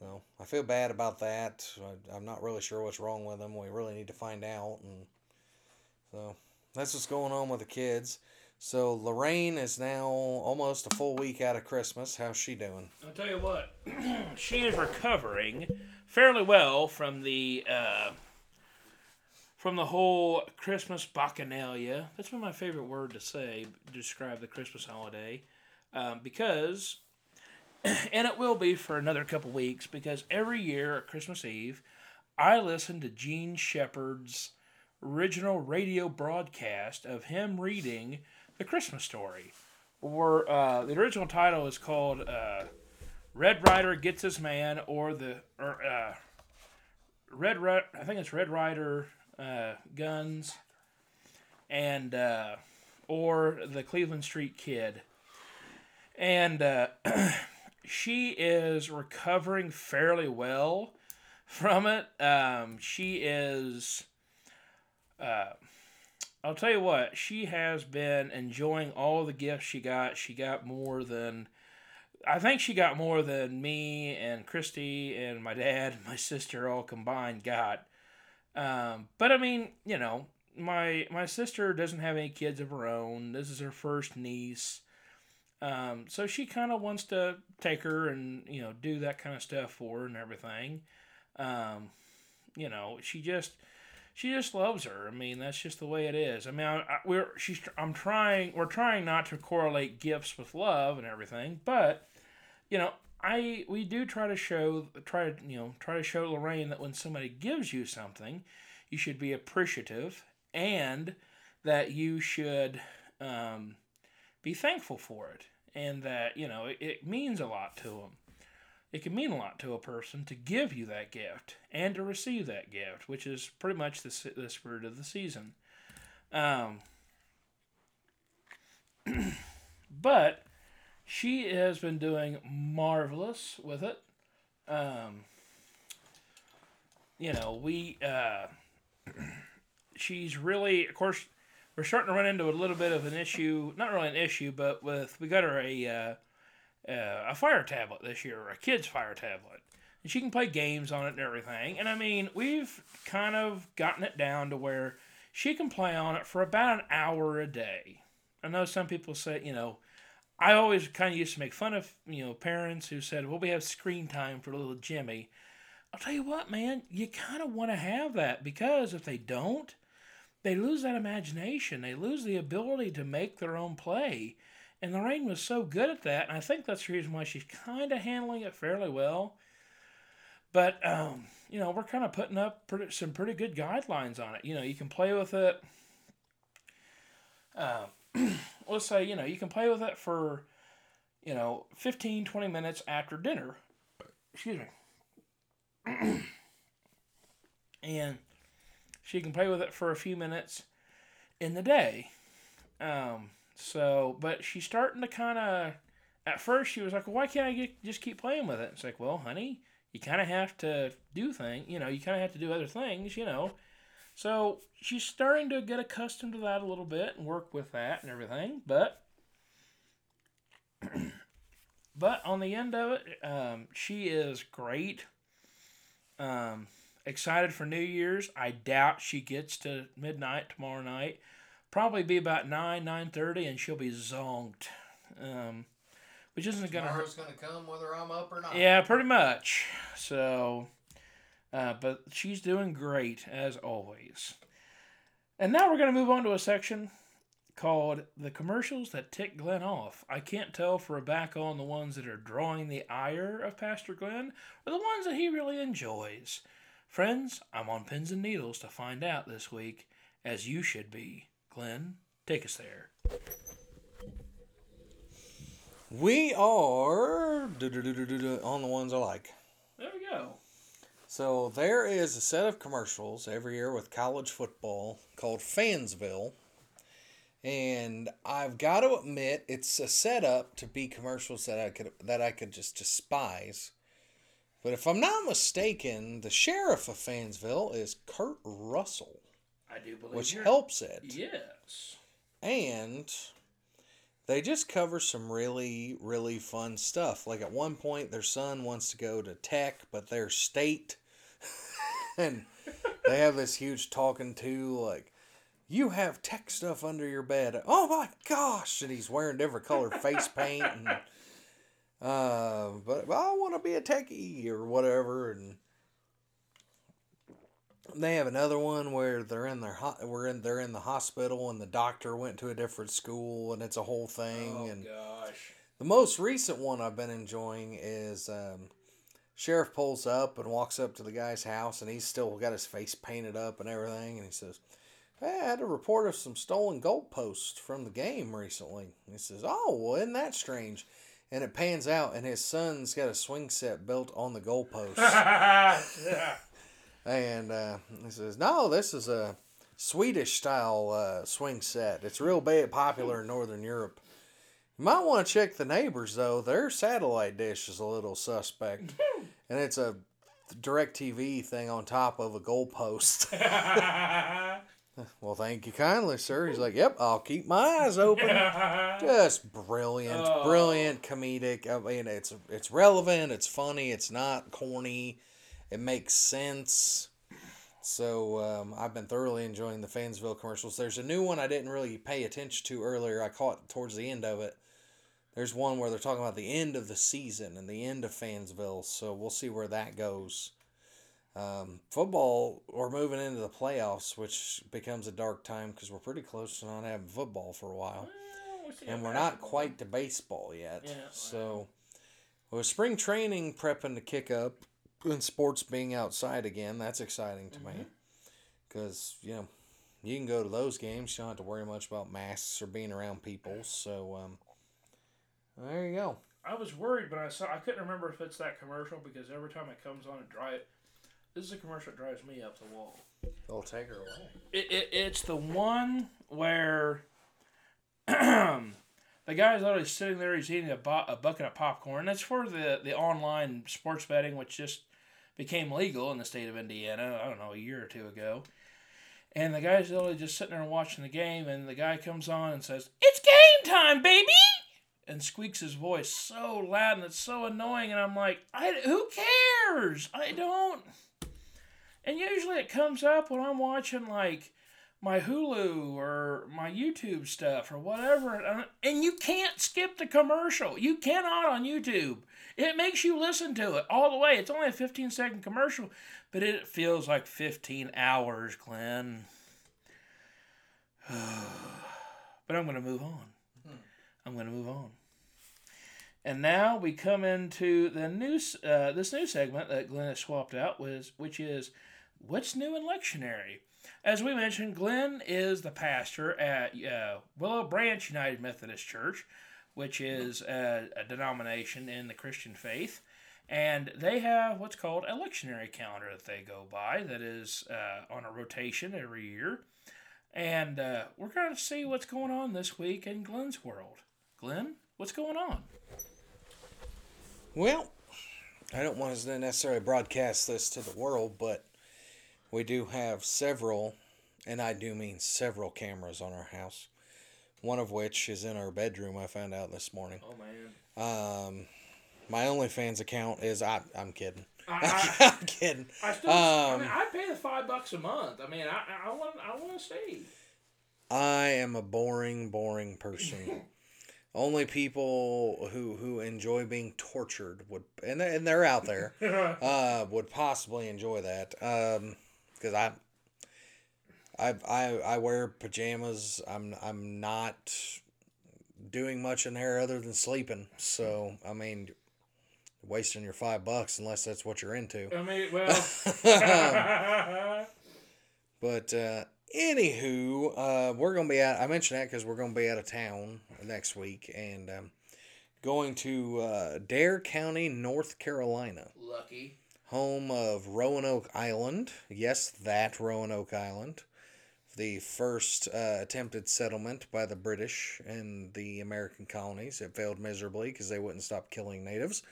So I feel bad about that. I, I'm not really sure what's wrong with him. We really need to find out. And so that's what's going on with the kids. So Lorraine is now almost a full week out of Christmas. How's she doing? I'll tell you what, she is recovering fairly well from the uh, from the whole Christmas bacchanalia. That's been my favorite word to say describe the Christmas holiday, um, because, and it will be for another couple weeks because every year at Christmas Eve, I listen to Jean Shepherd's original radio broadcast of him reading the Christmas story or uh, the original title is called uh, Red Ryder Gets His Man, or the or uh, Red Ri- I think it's Red Ryder uh, Guns, and uh, or the Cleveland Street Kid, and uh, she is recovering fairly well from it. Um, she is. Uh, I'll tell you what, she has been enjoying all the gifts she got. She got more than I think she got more than me and Christy and my dad and my sister all combined got. Um, but I mean, you know, my my sister doesn't have any kids of her own. This is her first niece. Um, so she kind of wants to take her and you know do that kind of stuff for her and everything. Um, you know, she just she just loves her. I mean, that's just the way it is. I mean, I, I, we're she's I'm trying we're trying not to correlate gifts with love and everything, but you know, I we do try to show try to you know try to show Lorraine that when somebody gives you something, you should be appreciative and that you should um, be thankful for it and that you know it, it means a lot to them. It can mean a lot to a person to give you that gift and to receive that gift, which is pretty much the, the spirit of the season. Um, but she has been doing marvelous with it. Um, you know, we uh, she's really, of course, we're starting to run into a little bit of an issue. Not really an issue, but with we got her a uh, uh, a fire tablet this year, a kid's fire tablet, and she can play games on it and everything. And I mean, we've kind of gotten it down to where she can play on it for about an hour a day. I know some people say, you know, I always kind of used to make fun of you know parents who said, "Well, we have screen time for little Jimmy." I'll tell you what, man, you kind of want to have that because if they don't, they lose that imagination. They lose the ability to make their own play. And Lorraine was so good at that, and I think that's the reason why she's kind of handling it fairly well. But um, you know, we're kind of putting up pretty, some pretty good guidelines on it. You know, you can play with it. Uh, let's say you know you can play with it for you know 15 20 minutes after dinner excuse me and she can play with it for a few minutes in the day um, so but she's starting to kind of at first she was like well, why can't i get, just keep playing with it it's like well honey you kind of have to do things you know you kind of have to do other things you know so she's starting to get accustomed to that a little bit and work with that and everything. But but on the end of it, um, she is great. Um, excited for New Year's. I doubt she gets to midnight tomorrow night. Probably be about nine nine thirty, and she'll be zonked. Um, which isn't gonna hurt. Tomorrow's gonna come whether I'm up or not. Yeah, pretty much. So, uh, but she's doing great as always. And now we're going to move on to a section called the commercials that tick Glenn off. I can't tell for a back on the ones that are drawing the ire of Pastor Glenn or the ones that he really enjoys. Friends, I'm on pins and needles to find out this week, as you should be. Glenn, take us there. We are on the ones I like. There we go. So there is a set of commercials every year with college football called Fansville. And I've got to admit it's a setup to be commercials that I could that I could just despise. But if I'm not mistaken, the sheriff of Fansville is Kurt Russell, I do believe which you're- helps it. Yes. And they just cover some really, really fun stuff. Like at one point, their son wants to go to tech, but their state. and they have this huge talking to, like, you have tech stuff under your bed. Oh my gosh! And he's wearing different colored face paint. And, uh, but well, I want to be a techie or whatever. And they have another one where they're in their ho- we're in they're in the hospital and the doctor went to a different school and it's a whole thing Oh and gosh. the most recent one I've been enjoying is um, sheriff pulls up and walks up to the guy's house and he's still got his face painted up and everything and he says hey, I had a report of some stolen goalposts from the game recently. And he says, Oh, well, isn't that strange? And it pans out, and his son's got a swing set built on the goalpost. yeah. And uh, he says, "No, this is a Swedish style uh, swing set. It's real big, popular in Northern Europe. You might want to check the neighbors though. Their satellite dish is a little suspect, and it's a DirecTV thing on top of a goalpost. well, thank you kindly, sir. He's like, "Yep, I'll keep my eyes open." Just brilliant, Oh. brilliant comedic. I mean, it's it's relevant. It's funny. It's not corny. It makes sense. So um, I've been thoroughly enjoying the Fansville commercials. There's a new one I didn't really pay attention to earlier. I caught towards the end of it. There's one where they're talking about the end of the season and the end of Fansville. So we'll see where that goes. Um, football, we're moving into the playoffs, which becomes a dark time because we're pretty close to not having football for a while and we're not quite to baseball yet. Yeah, so, with spring training prepping to kick up and sports being outside again, that's exciting to me. Mm-hmm. Because, you know, you can go to those games, you don't have to worry much about masks or being around people. So, um, there you go. I was worried, but I saw I couldn't remember if it's that commercial because every time it comes on, it drive. This is a commercial that drives me up the wall. They'll take her away. It, it it's the one where the guy's literally sitting there. He's eating a, a bucket of popcorn. That's for the the online sports betting, which just became legal in the state of Indiana. I don't know a year or two ago. And the guy's literally just sitting there watching the game, and the guy comes on and says, "It's game time, baby!" and squeaks his voice so loud and it's so annoying. And I'm like, I who cares? I don't. And usually it comes up when I'm watching like my Hulu or my YouTube stuff or whatever, and- and you can't skip the commercial. You cannot on YouTube. It makes you listen to it all the way. It's only a 15 second commercial, but it feels like 15 hours, Glen. but I'm going to move on. I'm going to move on. And now we come into the new uh, this new segment that Glen has swapped out was which is what's new in lectionary. As we mentioned, Glen is the pastor at uh, Willow Branch United Methodist Church, which is a, a denomination in the Christian faith, and they have what's called a lectionary calendar that they go by that is uh, on a rotation every year. And uh, we're going to see what's going on this week in Glen's world. Glen, what's going on? Well, I don't want to necessarily broadcast this to the world, but we do have several, and I do mean several cameras on our house. One of which is in our bedroom. I found out this morning. Oh man. Um, my OnlyFans account is I. I'm kidding. I, I'm kidding. I, I still. I Um, mean, I pay the five bucks a month. I mean, I, I want, I want to stay. I am a boring, boring person. Only people who who enjoy being tortured would, and and they're out there, uh, would possibly enjoy that. Um, because I, I I I wear pajamas. I'm I'm not doing much in there other than sleeping. So I mean, wasting your five bucks unless that's what you're into. I mean, well. But uh, anywho, uh, we're gonna be out. I mentioned that because we're gonna be out of town next week and um, going to uh, Dare County, North Carolina, Lucky. home of Roanoke Island. Yes, that Roanoke Island, the first uh, attempted settlement by the British in the American colonies. It failed miserably because they wouldn't stop killing natives.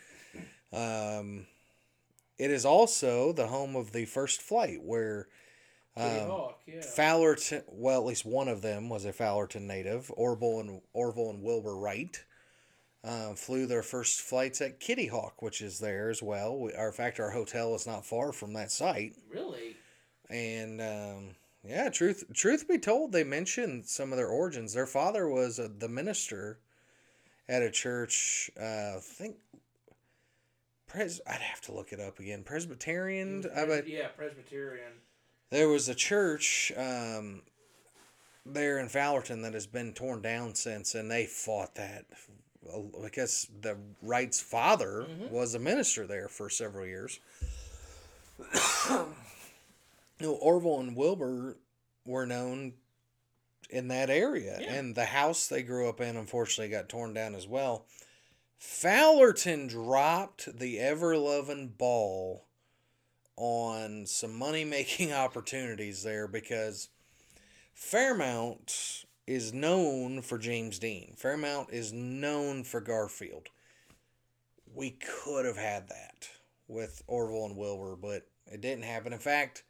Um, it is also the home of the first flight where. Um, Hawk, yeah. Fowlerton, well, at least one of them was a Fowlerton native. Orville and Orville and Wilbur Wright um, flew their first flights at Kitty Hawk, which is there as well. We, our, in fact, our hotel is not far from that site. really? And um, yeah, truth truth be told, they mentioned some of their origins. Their father was uh, the minister at a church. Uh, I think. Pres- I'd have to look it up again. Presbyterian. I bet yeah, Presbyterian. there was a church um, there in Fowlerton that has been torn down since, and they fought that because the Wright's father was a minister there for several years. you know, Orville and Wilbur were known in that area, Yeah. and the house they grew up in unfortunately got torn down as well. Fowlerton dropped the ever loving ball on some money making opportunities there because Fairmount is known for James Dean. Fairmount is known for Garfield. We could have had that with Orville and Wilbur, but it didn't happen. In fact,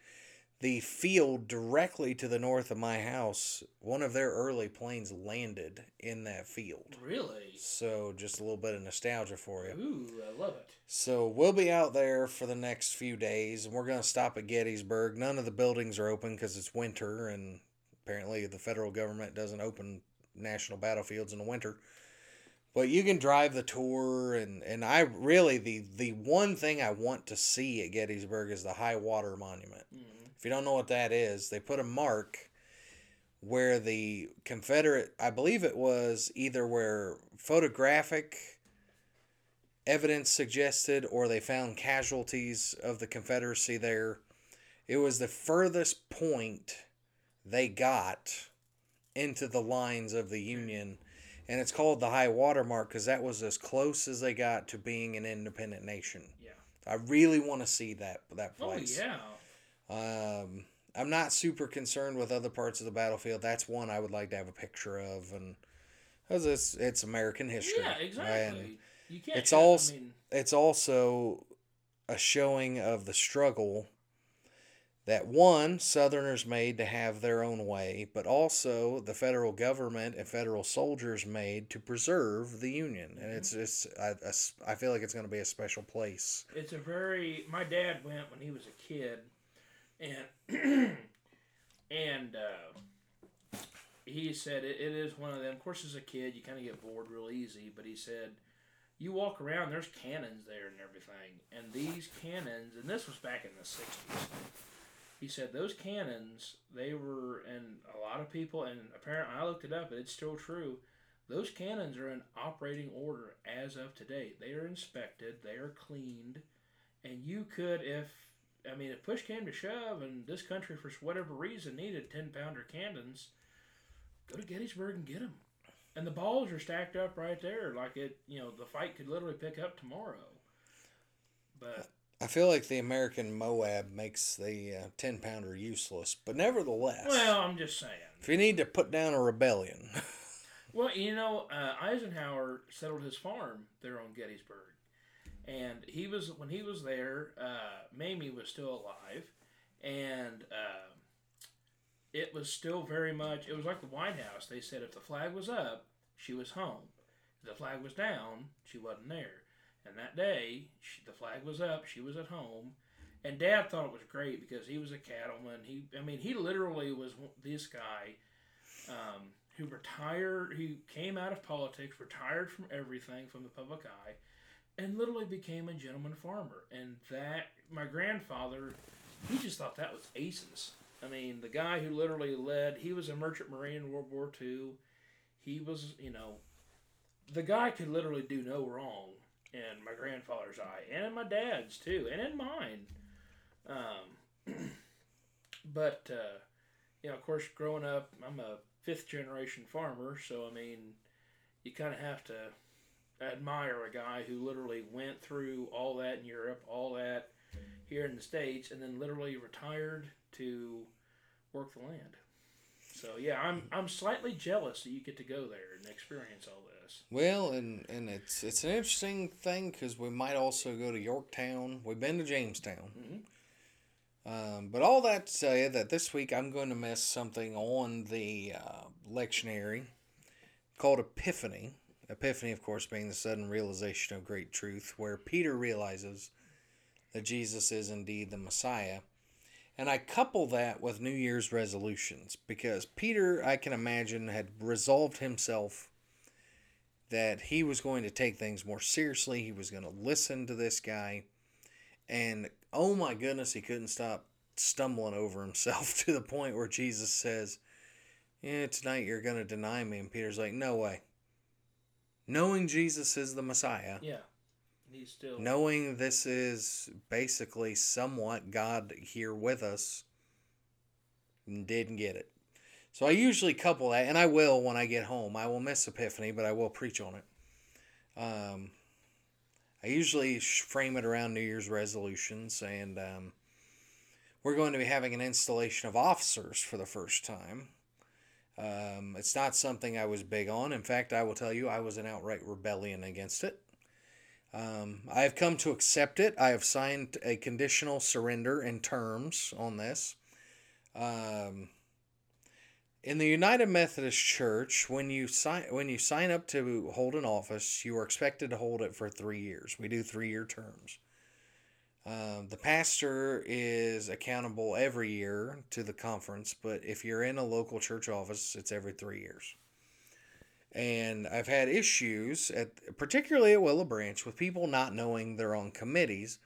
the field directly to the north of my house, one of their early planes landed in that field. Really? So just a little bit of nostalgia for you. Ooh, I love it. So we'll be out there for the next few days, and we're going to stop at Gettysburg. None of the buildings are open because it's winter, and apparently the federal government doesn't open national battlefields in the winter. But you can drive the tour, and, and I really the the one thing I want to see at Gettysburg is the High Water Monument. Mm. If you don't know what that is, they put a mark where the Confederate, I believe it was either where photographic evidence suggested or they found casualties of the Confederacy there. It was the furthest point they got into the lines of the hmm. Union. and it's called the high water mark because that was as close as they got to being an independent nation. Yeah. I really want to see that that place. Oh place. yeah. Um, I'm not super concerned with other parts of the battlefield. That's one I would like to have a picture of, and because it's it's American history. Yeah, And exactly. You can't. it's all I mean, it's also a showing of the struggle that one Southerners made to have their own way, but also the federal government and federal soldiers made to preserve the Union. And it's it's I, I feel like it's going to be a special place. it's a very. My dad went when he was a kid, and and uh, he said it, it is one of them. Of course, as a kid, you kind of get bored real easy. But he said, you walk around, there's cannons there and everything, and these cannons, and this was back in the '60s. He said those cannons, they were, and a lot of people, and apparently I looked it up, but it's still true. Those cannons are in operating order as of today. They are inspected, they are cleaned, and you could, if I mean, if push came to shove, and this country for whatever reason needed ten pounder cannons, go to Gettysburg and get them. And the balls are stacked up right there, like it. You know, the fight could literally pick up tomorrow. But I feel like the American MOAB makes the uh, 10 pounder useless, but nevertheless, well, I'm just saying. if you need to put down a rebellion, Well, you know, uh, Eisenhower settled his farm there on Gettysburg, and he was when he was there. Uh, Mamie was still alive, and uh, it was still very much. It was like the White House. They said if the flag was up, she was home. If the flag was down, she wasn't there. And that day, she, the flag was up. She was at home. And Dad thought it was great because he was a cattleman. He, I mean, he literally was this guy um, who retired, who came out of politics, retired from everything, from the public eye, and literally became a gentleman farmer. And that, my grandfather, he just thought that was aces. I mean, the guy who literally led, he was a merchant marine in World War II. He was, you know, the guy could literally do no wrong in my grandfather's eye, and in my dad's too, and in mine. Um, but uh, you know, of course, growing up, I'm a fifth generation farmer, so I mean, you kind of have to admire a guy who literally went through all that in Europe, all that here in the states, and then literally retired to work the land. So yeah, I'm I'm slightly jealous that you get to go there and experience all this. well, and, and it's it's an interesting thing because we might also go to Yorktown. We've been to Jamestown. Um, but all that to you that this week I'm going to miss something on the uh, lectionary called Epiphany. Epiphany, of course, being the sudden realization of great truth, where Peter realizes that Jesus is indeed the Messiah. And I couple that with New Year's resolutions because Peter, I can imagine, had resolved himself that he was going to take things more seriously. He was going to listen to this guy. And oh my goodness, he couldn't stop stumbling over himself to the point where Jesus says, Yeah, tonight you're going to deny me. And Peter's like, No way. Knowing Jesus is the Messiah, Yeah, he's still knowing this is basically somewhat God here with us, didn't get it. So I usually couple that, and I will when I get home. I will miss Epiphany, but I will preach on it. Um, I usually frame it around New Year's resolutions, and um, we're going to be having an installation of officers for the first time. Um, it's not something I was big on. In fact, I will tell you, I was an outright rebellion against it. Um, I have come to accept it. I have signed a conditional surrender and terms on this. Um, in the United Methodist Church, when you sign when you sign up to hold an office, you are expected to hold it for three years. We do three year terms. Um, the pastor is accountable every year to the conference, but if you're in a local church office, it's every three years. And I've had issues at particularly at Willow Branch with people not knowing they're on committees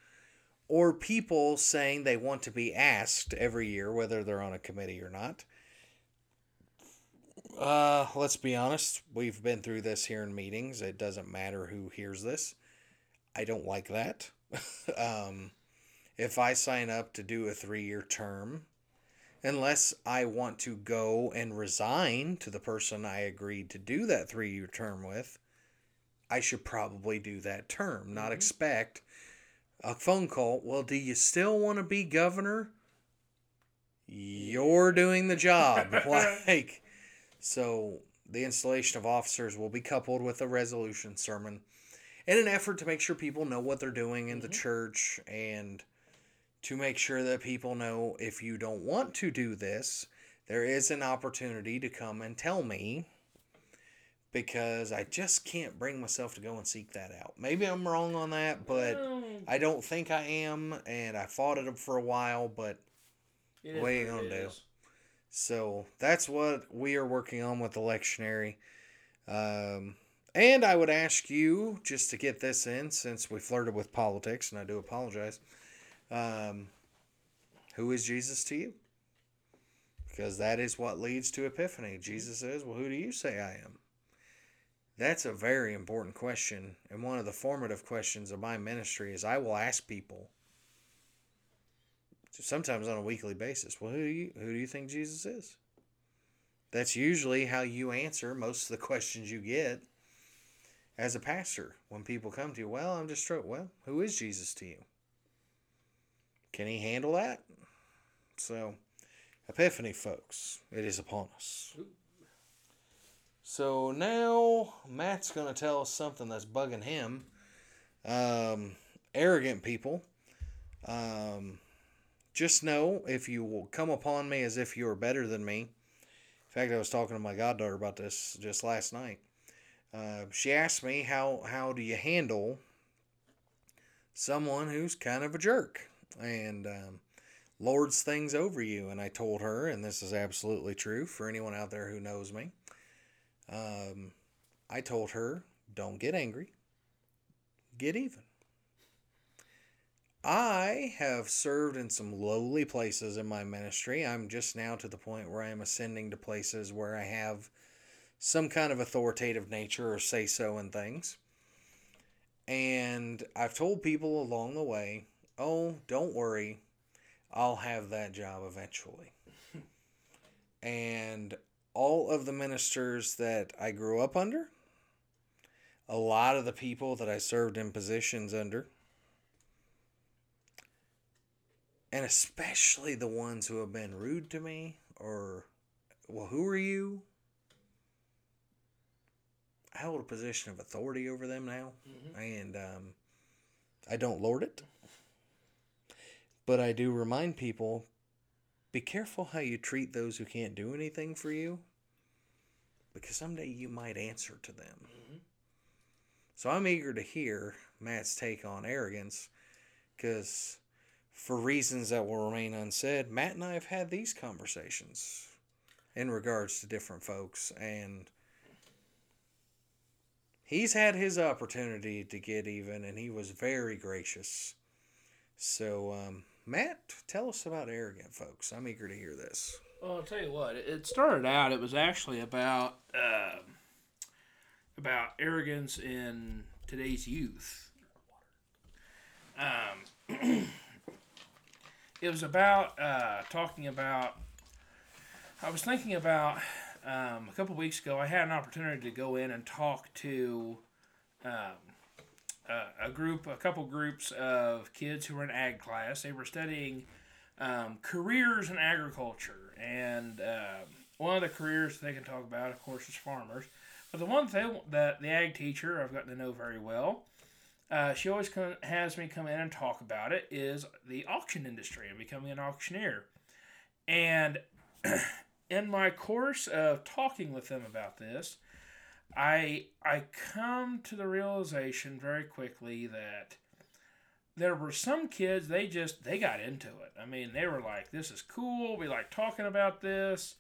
or people saying they want to be asked every year whether they're on a committee or not. Uh, let's be honest, we've been through this here in meetings. It doesn't matter who hears this. I don't like that. um, if I sign up to do a three year term unless I want to go and resign to the person I agreed to do that three year term with, I should probably do that term, not expect a phone call. Well, do you still want to be governor? You're doing the job. like, so the installation of officers will be coupled with a resolution sermon in an effort to make sure people know what they're doing in the church and to make sure that people know if you don't want to do this, there is an opportunity to come and tell me because I just can't bring myself to go and seek that out. Maybe I'm wrong on that, but I don't think I am, and I fought it up for a while, but It What are you gonna do? is. so that's what we are working on with electionary. Um, and I would ask you, just to get this in, since we flirted with politics, and I do apologize, um, who is Jesus to you? Because that is what leads to Epiphany. Jesus says, Well, who do you say I am? That's a very important question. And one of the formative questions of my ministry is I will ask people sometimes on a weekly basis. Well, who do you who do you think Jesus is? That's usually how you answer most of the questions you get as a pastor when people come to you. Well, I'm just trying. Well, who is Jesus to you? Can he handle that? So, Epiphany, folks, it is upon us. So now Matt's going to tell us something that's bugging him. Um, arrogant people. Um, just know if you will come upon me as if you are better than me. In fact, I was talking to my goddaughter about this just last night. Uh, she asked me how how do you handle someone who's kind of a jerk and um, lords things over you. And I told her, and this is absolutely true for anyone out there who knows me. Um, I told her, don't get angry, get even. I have served in some lowly places in my ministry. I'm just now to the point where I am ascending to places where I have some kind of authoritative nature or say so in things. And I've told people along the way, oh, don't worry, I'll have that job eventually. and all of the ministers that I grew up under, a lot of the people that I served in positions under, and especially the ones who have been rude to me or, well, who are you? I hold a position of authority over them now, and um, I don't lord it. But I do remind people be careful how you treat those who can't do anything for you, because someday you might answer to them. So I'm eager to hear Matt's take on arrogance, because for reasons that will remain unsaid, Matt and I have had these conversations in regards to different folks, and he's had his opportunity to get even, and he was very gracious. So, um, Matt, tell us about arrogant folks. I'm eager to hear this. Well, I'll tell you what. It started out. It was actually about um, about arrogance in today's youth. Um, it was about uh, talking about. I was thinking about um, a couple weeks ago. I had an opportunity to go in and talk to um, a, group, a couple groups of kids who were in ag class. They were studying um, careers in agriculture, and um, one of the careers they can talk about, of course, is farmers. But the one thing that the ag teacher I've gotten to know very well, uh, she always come, has me come in and talk about it, is the auction industry and becoming an auctioneer. And in my course of talking with them about this, I I come to the realization very quickly that there were some kids they just they got into it. I mean, they were like, "This is cool. We like talking about this."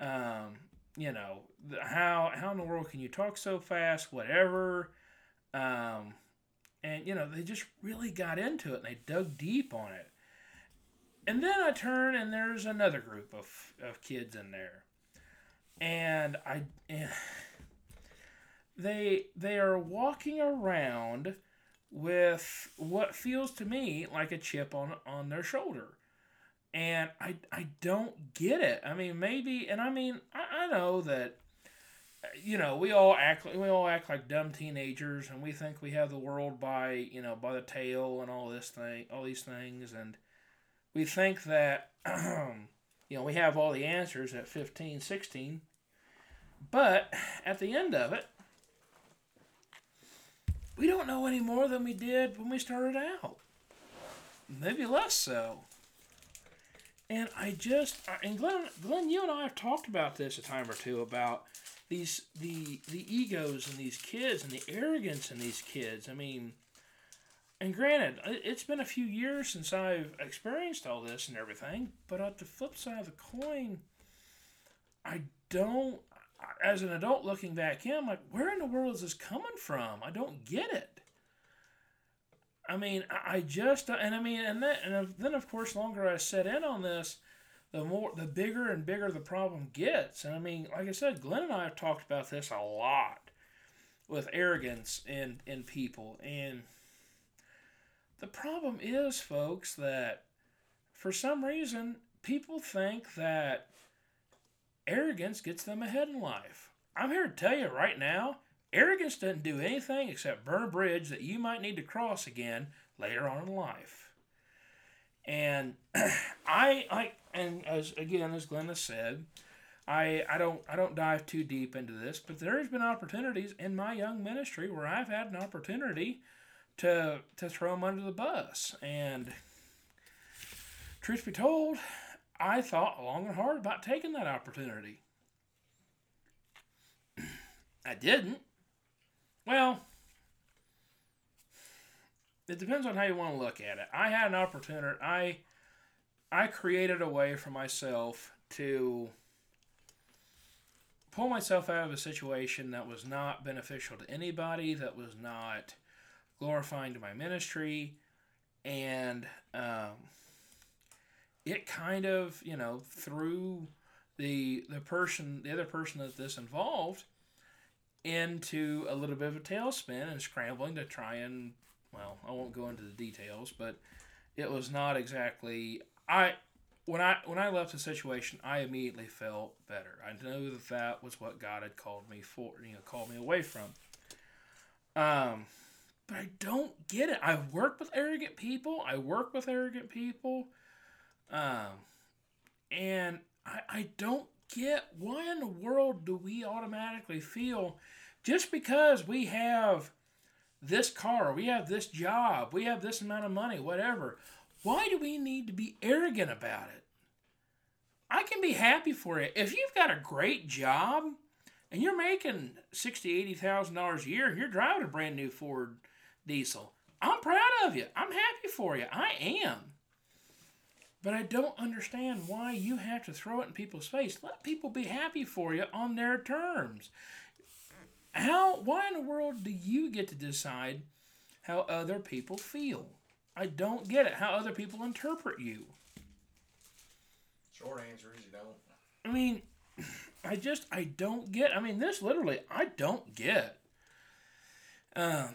Um, you know, how how in the world can you talk so fast? Whatever. Um, and you know, they just really got into it and they dug deep on it. And then I turn and there's another group of, of kids in there, and I and they they are walking around with what feels to me like a chip on on their shoulder. and I I don't get it. I mean, maybe, and I mean, I, I know that you know we all act we all act like dumb teenagers, and we think we have the world by you know by the tail and all this thing, all these things, and we think that you know we have all the answers at 15, 16. But at the end of it, we don't know any more than we did when we started out. Maybe less so. And I just and Glen, Glen, you and I have talked about this a time or two about these the the egos in these kids and the arrogance in these kids. I mean, and granted, it- it's been a few years since I've experienced all this and everything, but at the flip side of the coin, I don't. As an adult looking back in, I'm like, where in the world is this coming from? I don't get it. I mean, I just and I mean, and then and then of course, longer I set in on this, the more the bigger and bigger the problem gets. And I mean, like I said, Glen and I have talked about this a lot with arrogance in in people, and the problem is, folks, that for some reason people think that arrogance gets them ahead in life. I'm here to tell you right now, arrogance doesn't do anything except burn a bridge that you might need to cross again later on in life. And I, I, and as again as Glen has said, I, I don't, I don't dive too deep into this, but there has been opportunities in my young ministry where I've had an opportunity to to throw them under the bus. And truth be told, I thought long and hard about taking that opportunity. I didn't. Well, it depends on how you want to look at it. I had an opportunity. I I created a way for myself to pull myself out of a situation that was not beneficial to anybody, that was not glorifying to my ministry, and um, it kind of you know threw the the person the other person that this involved into a little bit of a tailspin and scrambling to try and well I won't go into the details but it was not exactly I when I when I left the situation I immediately felt better. I knew that that was what God had called me for you know called me away from. Um but I don't get it I work with arrogant people I work with arrogant people um, and I, I don't get why in the world do we automatically feel just because we have this car, we have this job, we have this amount of money, whatever, why do we need to be arrogant about it? I can be happy for you. If you've got a great job and you're making sixty, eighty thousand dollars a year and you're driving a brand new Ford diesel, I'm proud of you. I'm happy for you. I am. But I don't understand why you have to throw it in people's face. Let people be happy for you on their terms. How why in the world do you get to decide how other people feel? I don't get it. How other people interpret you. Short answer is you don't. I mean, I just I don't get. I mean, this literally I don't get. Um,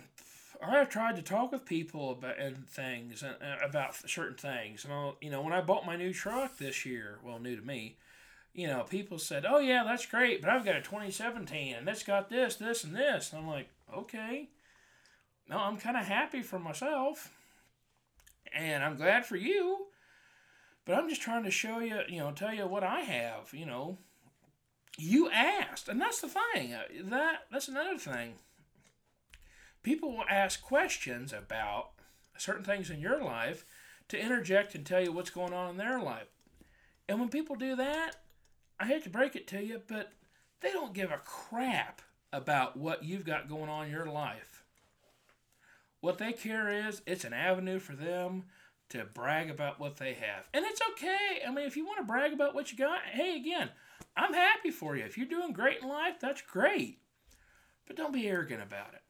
I've tried to talk with people about and things and about certain things, and I'll, you know, when I bought my new truck this year, well, new to me, you know, people said, "Oh yeah, that's great," but I've got a 2017 and it's got this, this, and this. And I'm like, okay, no, I'm kind of happy for myself, and I'm glad for you. But I'm just trying to show you, you know, tell you what I have, you know. You asked, and that's the thing. uh, That that's another thing. People will ask questions about certain things in your life to interject and tell you what's going on in their life. And when people do that, I hate to break it to you, but they don't give a crap about what you've got going on in your life. What they care is it's an avenue for them to brag about what they have. And it's okay. I mean, if you want to brag about what you got, hey, again, I'm happy for you. If you're doing great in life, that's great. But don't be arrogant about it.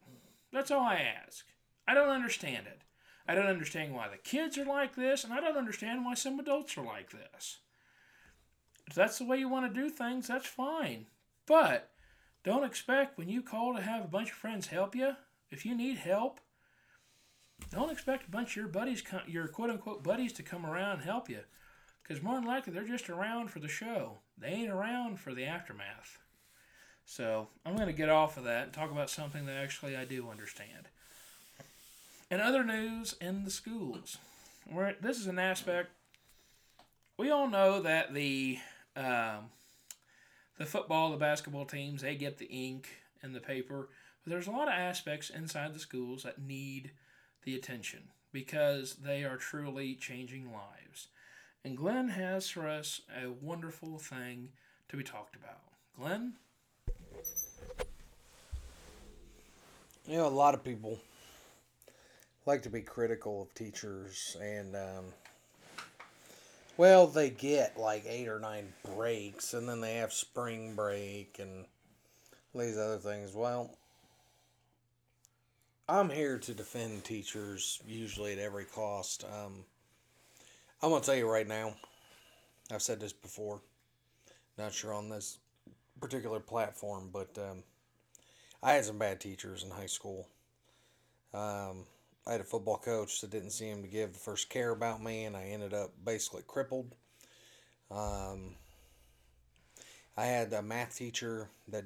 That's all I ask. I don't understand it. I don't understand why the kids are like this, and I don't understand why some adults are like this. If that's the way you want to do things, that's fine. But don't expect when you call to have a bunch of friends help you, if you need help, don't expect a bunch of your buddies, your quote unquote buddies, to come around and help you. Because more than likely, they're just around for the show. They ain't around for the aftermath. So I'm going to get off of that and talk about something that actually I do understand. In other news in the schools, where this is an aspect we all know that the um, the football, the basketball teams, they get the ink and the paper, but there's a lot of aspects inside the schools that need the attention because they are truly changing lives. And Glen has for us a wonderful thing to be talked about. Glen? You know, a lot of people like to be critical of teachers, and um, well, they get like eight or nine breaks, and then they have spring break and these other things. Well, I'm here to defend teachers usually at every cost. Um, I'm gonna tell you right now. I've said this before. Not sure on this particular platform, but um, I had some bad teachers in high school. Um, I had a football coach that didn't seem to give the first care about me, and I ended up basically crippled. Um, I had a math teacher that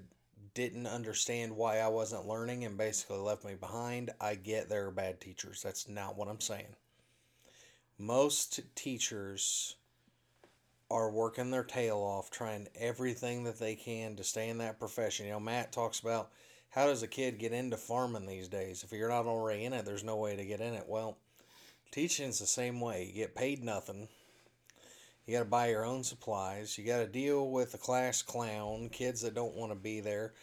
didn't understand why I wasn't learning and basically left me behind. I get they're bad teachers. That's not what I'm saying. Most teachers are working their tail off, trying everything that they can to stay in that profession. You know, Matt talks about how does a kid get into farming these days? If you're not already in it, there's no way to get in it. Well, teaching's the same way. You get paid nothing. You got to buy your own supplies. You got to deal with the class clown, kids that don't want to be there,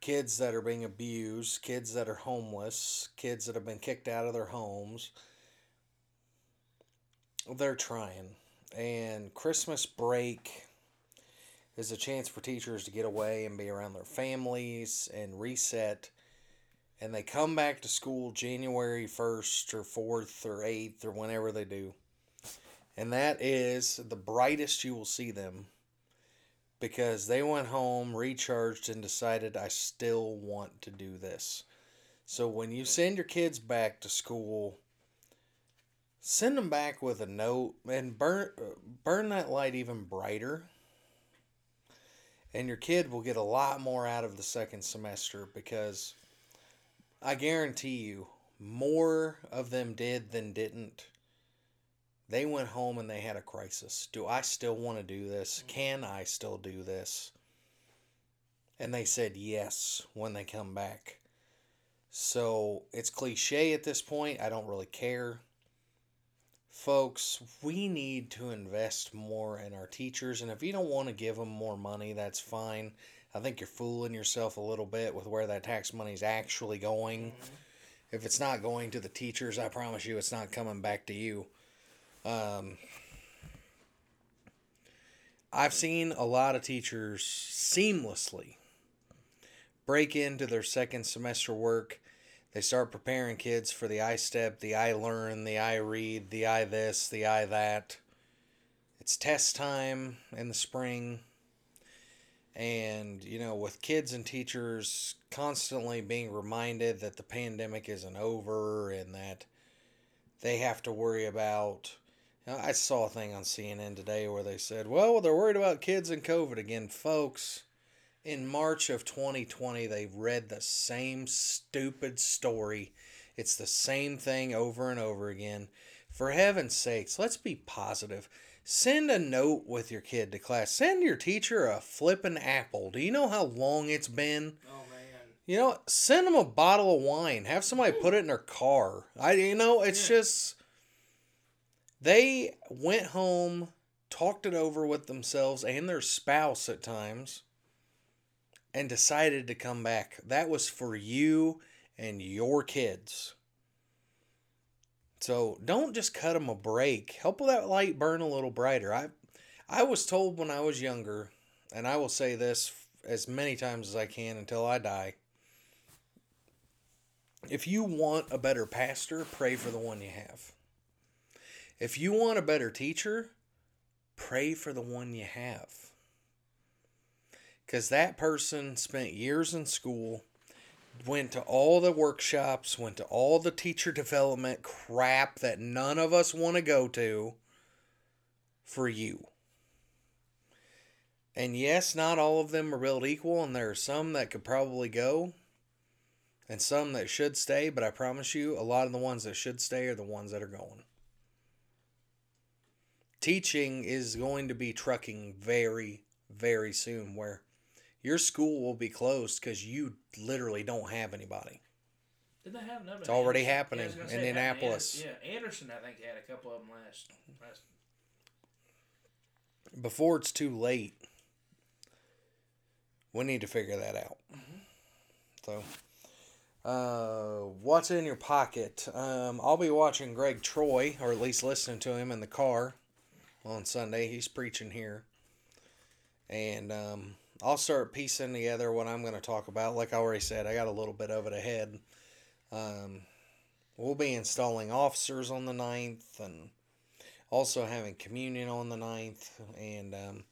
kids that are being abused, kids that are homeless, kids that have been kicked out of their homes. They're trying. And Christmas break is a chance for teachers to get away and be around their families and reset. And they come back to school January 1st or 4th or 8th or whenever they do. And that is the brightest you will see them because they went home, recharged, and decided, I still want to do this. So when you send your kids back to school, send them back with a note and burn burn that light even brighter and your kid will get a lot more out of the second semester because I guarantee you more of them did than didn't. They went home and they had a crisis. Do I still want to do this? Can I still do this? And they said yes when they come back. So it's cliche at this point. I don't really care. Folks, we need to invest more in our teachers. And if you don't want to give them more money, that's fine. I think you're fooling yourself a little bit with where that tax money is actually going. If it's not going to the teachers, I promise you it's not coming back to you. Um, I've seen a lot of teachers seamlessly break into their second semester work. They start preparing kids for the ISTEP, the ILEARN, the IREAD, the I this, the I that. It's test time in the spring. And, you know, with kids and teachers constantly being reminded that the pandemic isn't over and that they have to worry about. You know, I saw a thing on CNN today where they said, well, they're worried about kids and COVID again. Folks, in March of 2020, they read the same stupid story. It's the same thing over and over again. For heaven's sakes, let's be positive. Send a note with your kid to class. Send your teacher a flippin' apple. Do you know how long it's been? Oh, man. You know, send them a bottle of wine. Have somebody put it in their car. I, you know, it's Yeah. just they went home, talked it over with themselves and their spouse at times, and decided to come back. That was for you and your kids. So don't just cut them a break. Help that light burn a little brighter. I, I was told when I was younger, and I will say this as many times as I can until I die. If you want a better pastor, pray for the one you have. If you want a better teacher, pray for the one you have. Because that person spent years in school, went to all the workshops, went to all the teacher development crap that none of us want to go to for you. And yes, not all of them are built equal, and there are some that could probably go and some that should stay, but I promise you, a lot of the ones that should stay are the ones that are going. Teaching is going to be trucking very, very soon, where your school will be closed because you literally don't have anybody. Did they have another? It's already Anderson? happening I in Indianapolis. Ander- Yeah, Anderson, I think had a couple of them last. last Before it's too late, we need to figure that out. So, uh, what's in your pocket? Um, I'll be watching Greg Troy, or at least listening to him in the car on Sunday. He's preaching here. And um, I'll start piecing together what I'm going to talk about. Like I already said, I got a little bit of it ahead. Um, we'll be installing officers on the 9th and also having communion on the 9th. And um,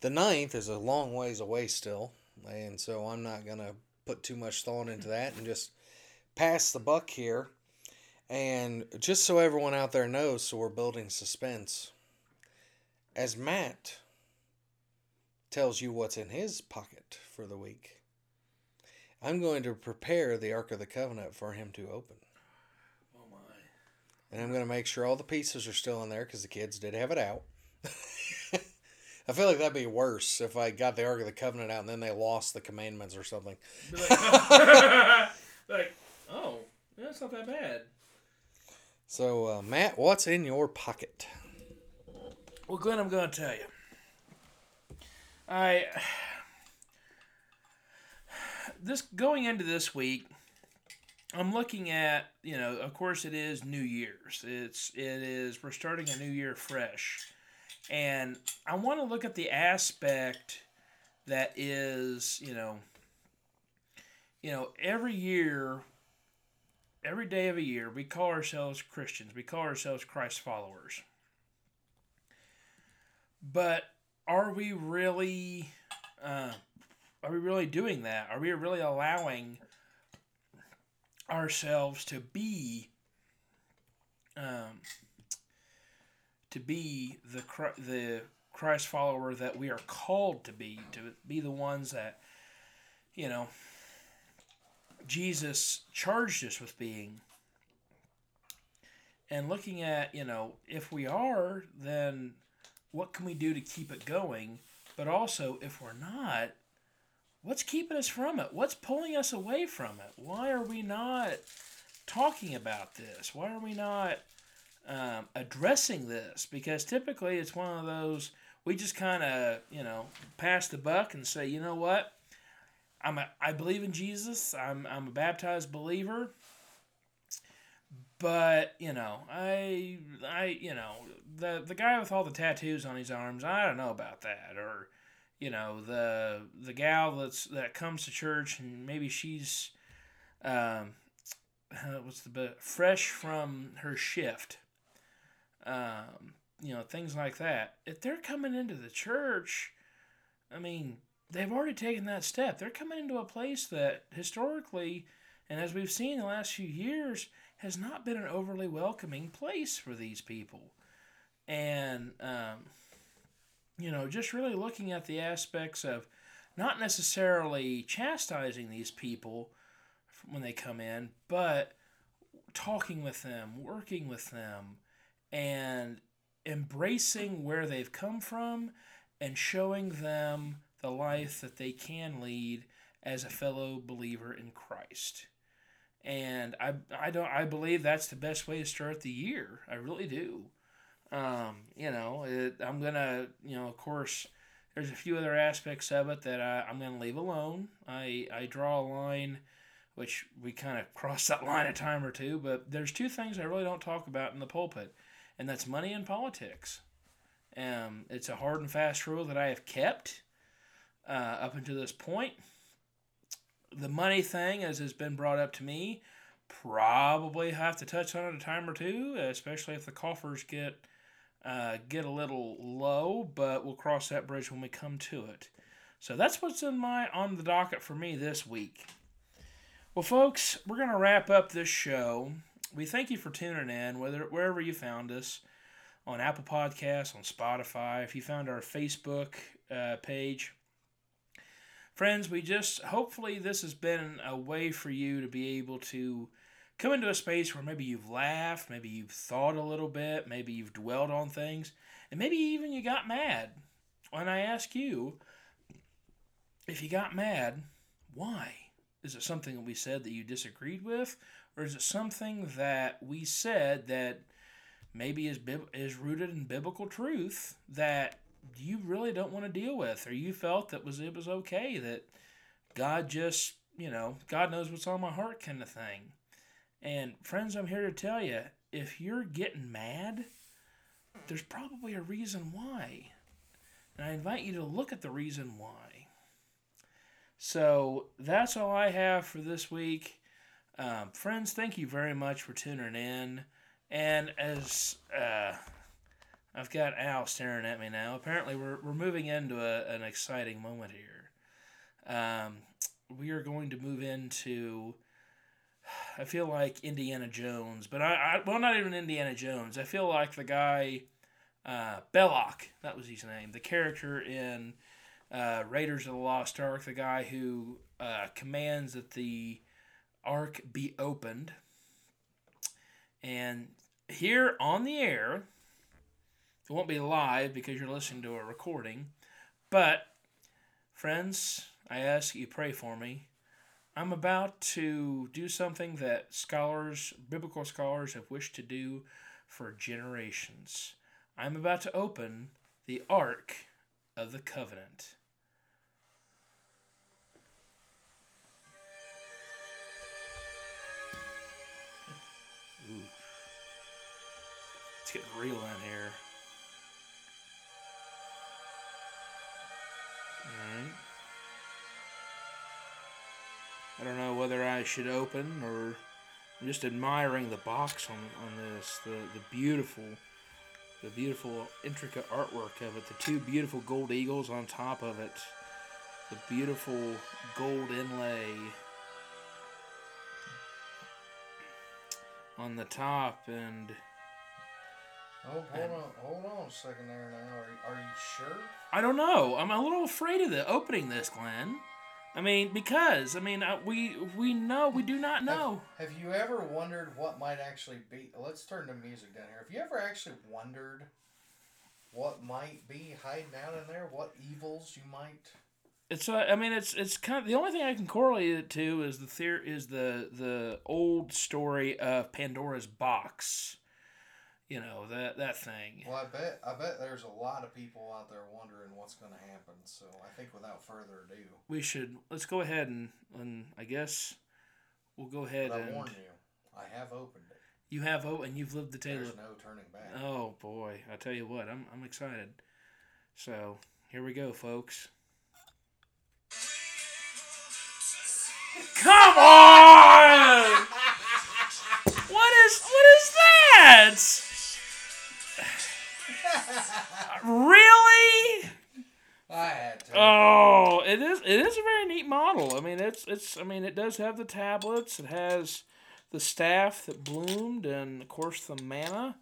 the 9th is a long ways away still. And so I'm not going to put too much thought into that and just pass the buck here. And just so everyone out there knows, so we're building suspense. As Matt tells you what's in his pocket for the week, I'm going to prepare the Ark of the Covenant for him to open. oh my! And I'm going to make sure all the pieces are still in there because the kids did have it out. I feel like that'd be worse if I got the Ark of the Covenant out and then they lost the commandments or something. Like, like, oh, that's not that bad. So, uh, Matt, what's in your pocket? Well, Glen, I'm going to tell you. I this going into this week, I'm looking at you know, of course, it is New Year's. It's it is we're starting a new year fresh, and I want to look at the aspect that is you know, you know, every year. Every day of a year, we call ourselves Christians. We call ourselves Christ followers. But are we really uh, are we really doing that? Are we really allowing ourselves to be um, to be the the Christ follower that we are called to be, to be the ones that you know Jesus charged us with being? And looking at, you know, if we are, then what can we do to keep it going? But also, if we're not, what's keeping us from it? What's pulling us away from it? Why are we not talking about this? Why are we not um, addressing this? Because typically it's one of those we just kind of you know pass the buck and say, you know what, I'm a, I believe in Jesus. I'm I'm a baptized believer. But you know, I I you know the the guy with all the tattoos on his arms. I don't know about that. Or you know the the gal that's that comes to church and maybe she's um what's the fresh from her shift. Um, you know things like that. If they're coming into the church, I mean they've already taken that step. They're coming into a place that historically, and as we've seen in the last few years, has not been an overly welcoming place for these people. And, um, you know, just really looking at the aspects of not necessarily chastising these people when they come in, but talking with them, working with them, and embracing where they've come from and showing them the life that they can lead as a fellow believer in Christ. And I, I don't I believe that's the best way to start the year. I really do. Um, you know, it, I'm gonna you know of course there's a few other aspects of it that I, I'm gonna leave alone. I I draw a line, which we kind of cross that line a time or two. But there's two things I really don't talk about in the pulpit, and that's money and politics. Um, it's a hard and fast rule that I have kept uh, up until this point. The money thing, as has been brought up to me, probably have to touch on it a time or two, especially if the coffers get uh, get a little low. But we'll cross that bridge when we come to it. So that's what's in my on the docket for me this week. Well, folks, we're gonna wrap up this show. We thank you for tuning in, whether wherever you found us on Apple Podcasts, on Spotify. If you found our Facebook uh, page, friends, we just hopefully this has been a way for you to be able to come into a space where maybe you've laughed, maybe you've thought a little bit, maybe you've dwelled on things, and maybe even you got mad. When I ask you, if you got mad, why? Is it something that we said that you disagreed with, or is it something that we said that maybe is is rooted in biblical truth that you really don't want to deal with, or you felt that was it was okay that God just you know God knows what's on my heart kind of thing. And friends, I'm here to tell you, if you're getting mad, there's probably a reason why. And I invite you to look at the reason why. So that's all I have for this week. Um, friends, thank you very much for tuning in. And as uh, I've got Al staring at me now, apparently we're, we're moving into a, an exciting moment here. Um, we are going to move into, I feel like Indiana Jones, but I, I well, not even Indiana Jones. I feel like the guy, uh, Belloq, that was his name, the character in uh, Raiders of the Lost Ark, the guy who uh, commands that the ark be opened. And here on the air, it won't be live because you're listening to a recording, but friends, I ask you pray for me. I'm about to do something that scholars, biblical scholars, have wished to do for generations. I'm about to open the Ark of the Covenant. Ooh. It's getting real in here. Alright. I don't know whether I should open or I'm just admiring the box on, on this. The the beautiful the beautiful intricate artwork of it. The two beautiful gold eagles on top of it. The beautiful gold inlay on the top and Oh, hold on, hold on a second there now. Are, are you sure? I don't know. I'm a little afraid of the opening this, Glen. I mean, because I mean, uh, we we know we do not know. Have, have you ever wondered what might actually be? Let's turn the music down here. Have you ever actually wondered what might be hiding out in there? What evils you might? It's uh, I mean, it's it's kind of the only thing I can correlate it to is the theory is the the old story of Pandora's box. You know that that thing. Well, I bet I bet there's a lot of people out there wondering what's going to happen. So I think without further ado, We should let's go ahead and and I guess we'll go ahead but I and warn you, I have opened it. you have oh and you've lived the tale. There's no turning back. Oh boy, I tell you what, I'm I'm excited. So here we go, folks. Come on! really? I had to. Oh, it is it is a very neat model. I mean, it's it's I mean, it does have the tablets. It has the staff that bloomed, and of course the manna.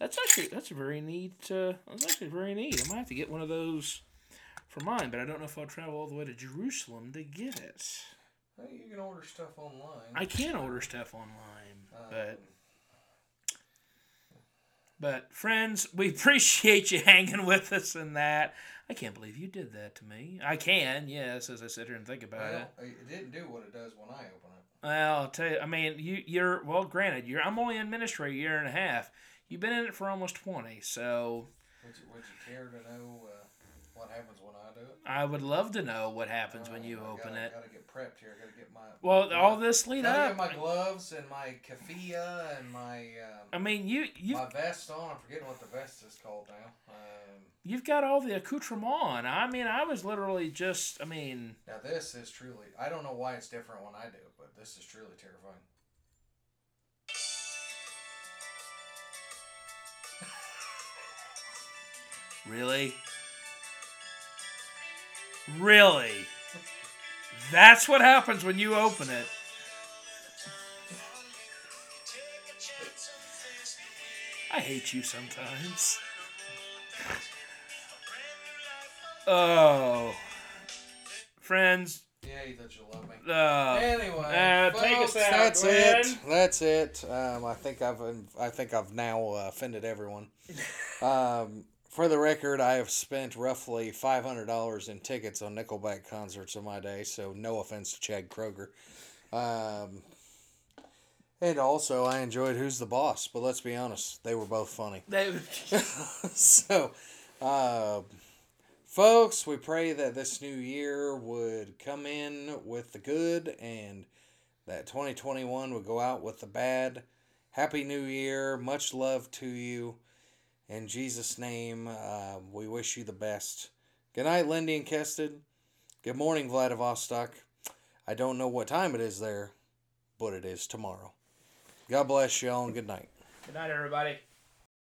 That's actually that's a very neat. Uh, that's actually very neat. I might have to get one of those for mine, but I don't know if I'll travel all the way to Jerusalem to get it. You can order stuff online. I can order stuff online, Um, but but friends, we appreciate you hanging with us in that. I can't believe you did that to me. I can, yes, as I sit here and think about it. well, it didn't do what it does when I open it. Well, I'll tell you. I mean, you you're well. Granted, you're. I'm only in ministry a year and a half. You've been in it for almost twenty, so Would you, would you care to know uh, what happens I do it? I would love to know what happens when you I open gotta, it. Gotta get prepped here. I Gotta get my. Well, my- all this lead gotta up. get my gloves and my keffiyeh and my um, I mean, you you my vest on. I'm forgetting what the vest is called now. Um, you've got all the accoutrement on. I mean, I was literally just. I mean, now this is truly. I don't know why it's different when I do but this is truly terrifying. really, really. That's what happens when you open it. I hate you sometimes. Oh, friends. Yeah, you thought you love me. Uh, Anyway, uh, take us folks, out. That's Glen. it. That's it. Um, I think I've I think I've now uh, offended everyone. Um, for the record, I have spent roughly five hundred dollars in tickets on Nickelback concerts in my day. So no offense to Chad Kroeger. Um, and also, I enjoyed Who's the Boss, but let's be honest, they were both funny. So, uh, folks, we pray that this new year would come in with the good and that 2021 would go out with the bad. Happy New Year. Much love to you. In Jesus' name, uh, we wish you the best. Good night, Lindy and Kested. Good morning, Vladivostok. I don't know what time it is there, but it is tomorrow. God bless y'all and good night. good night, everybody.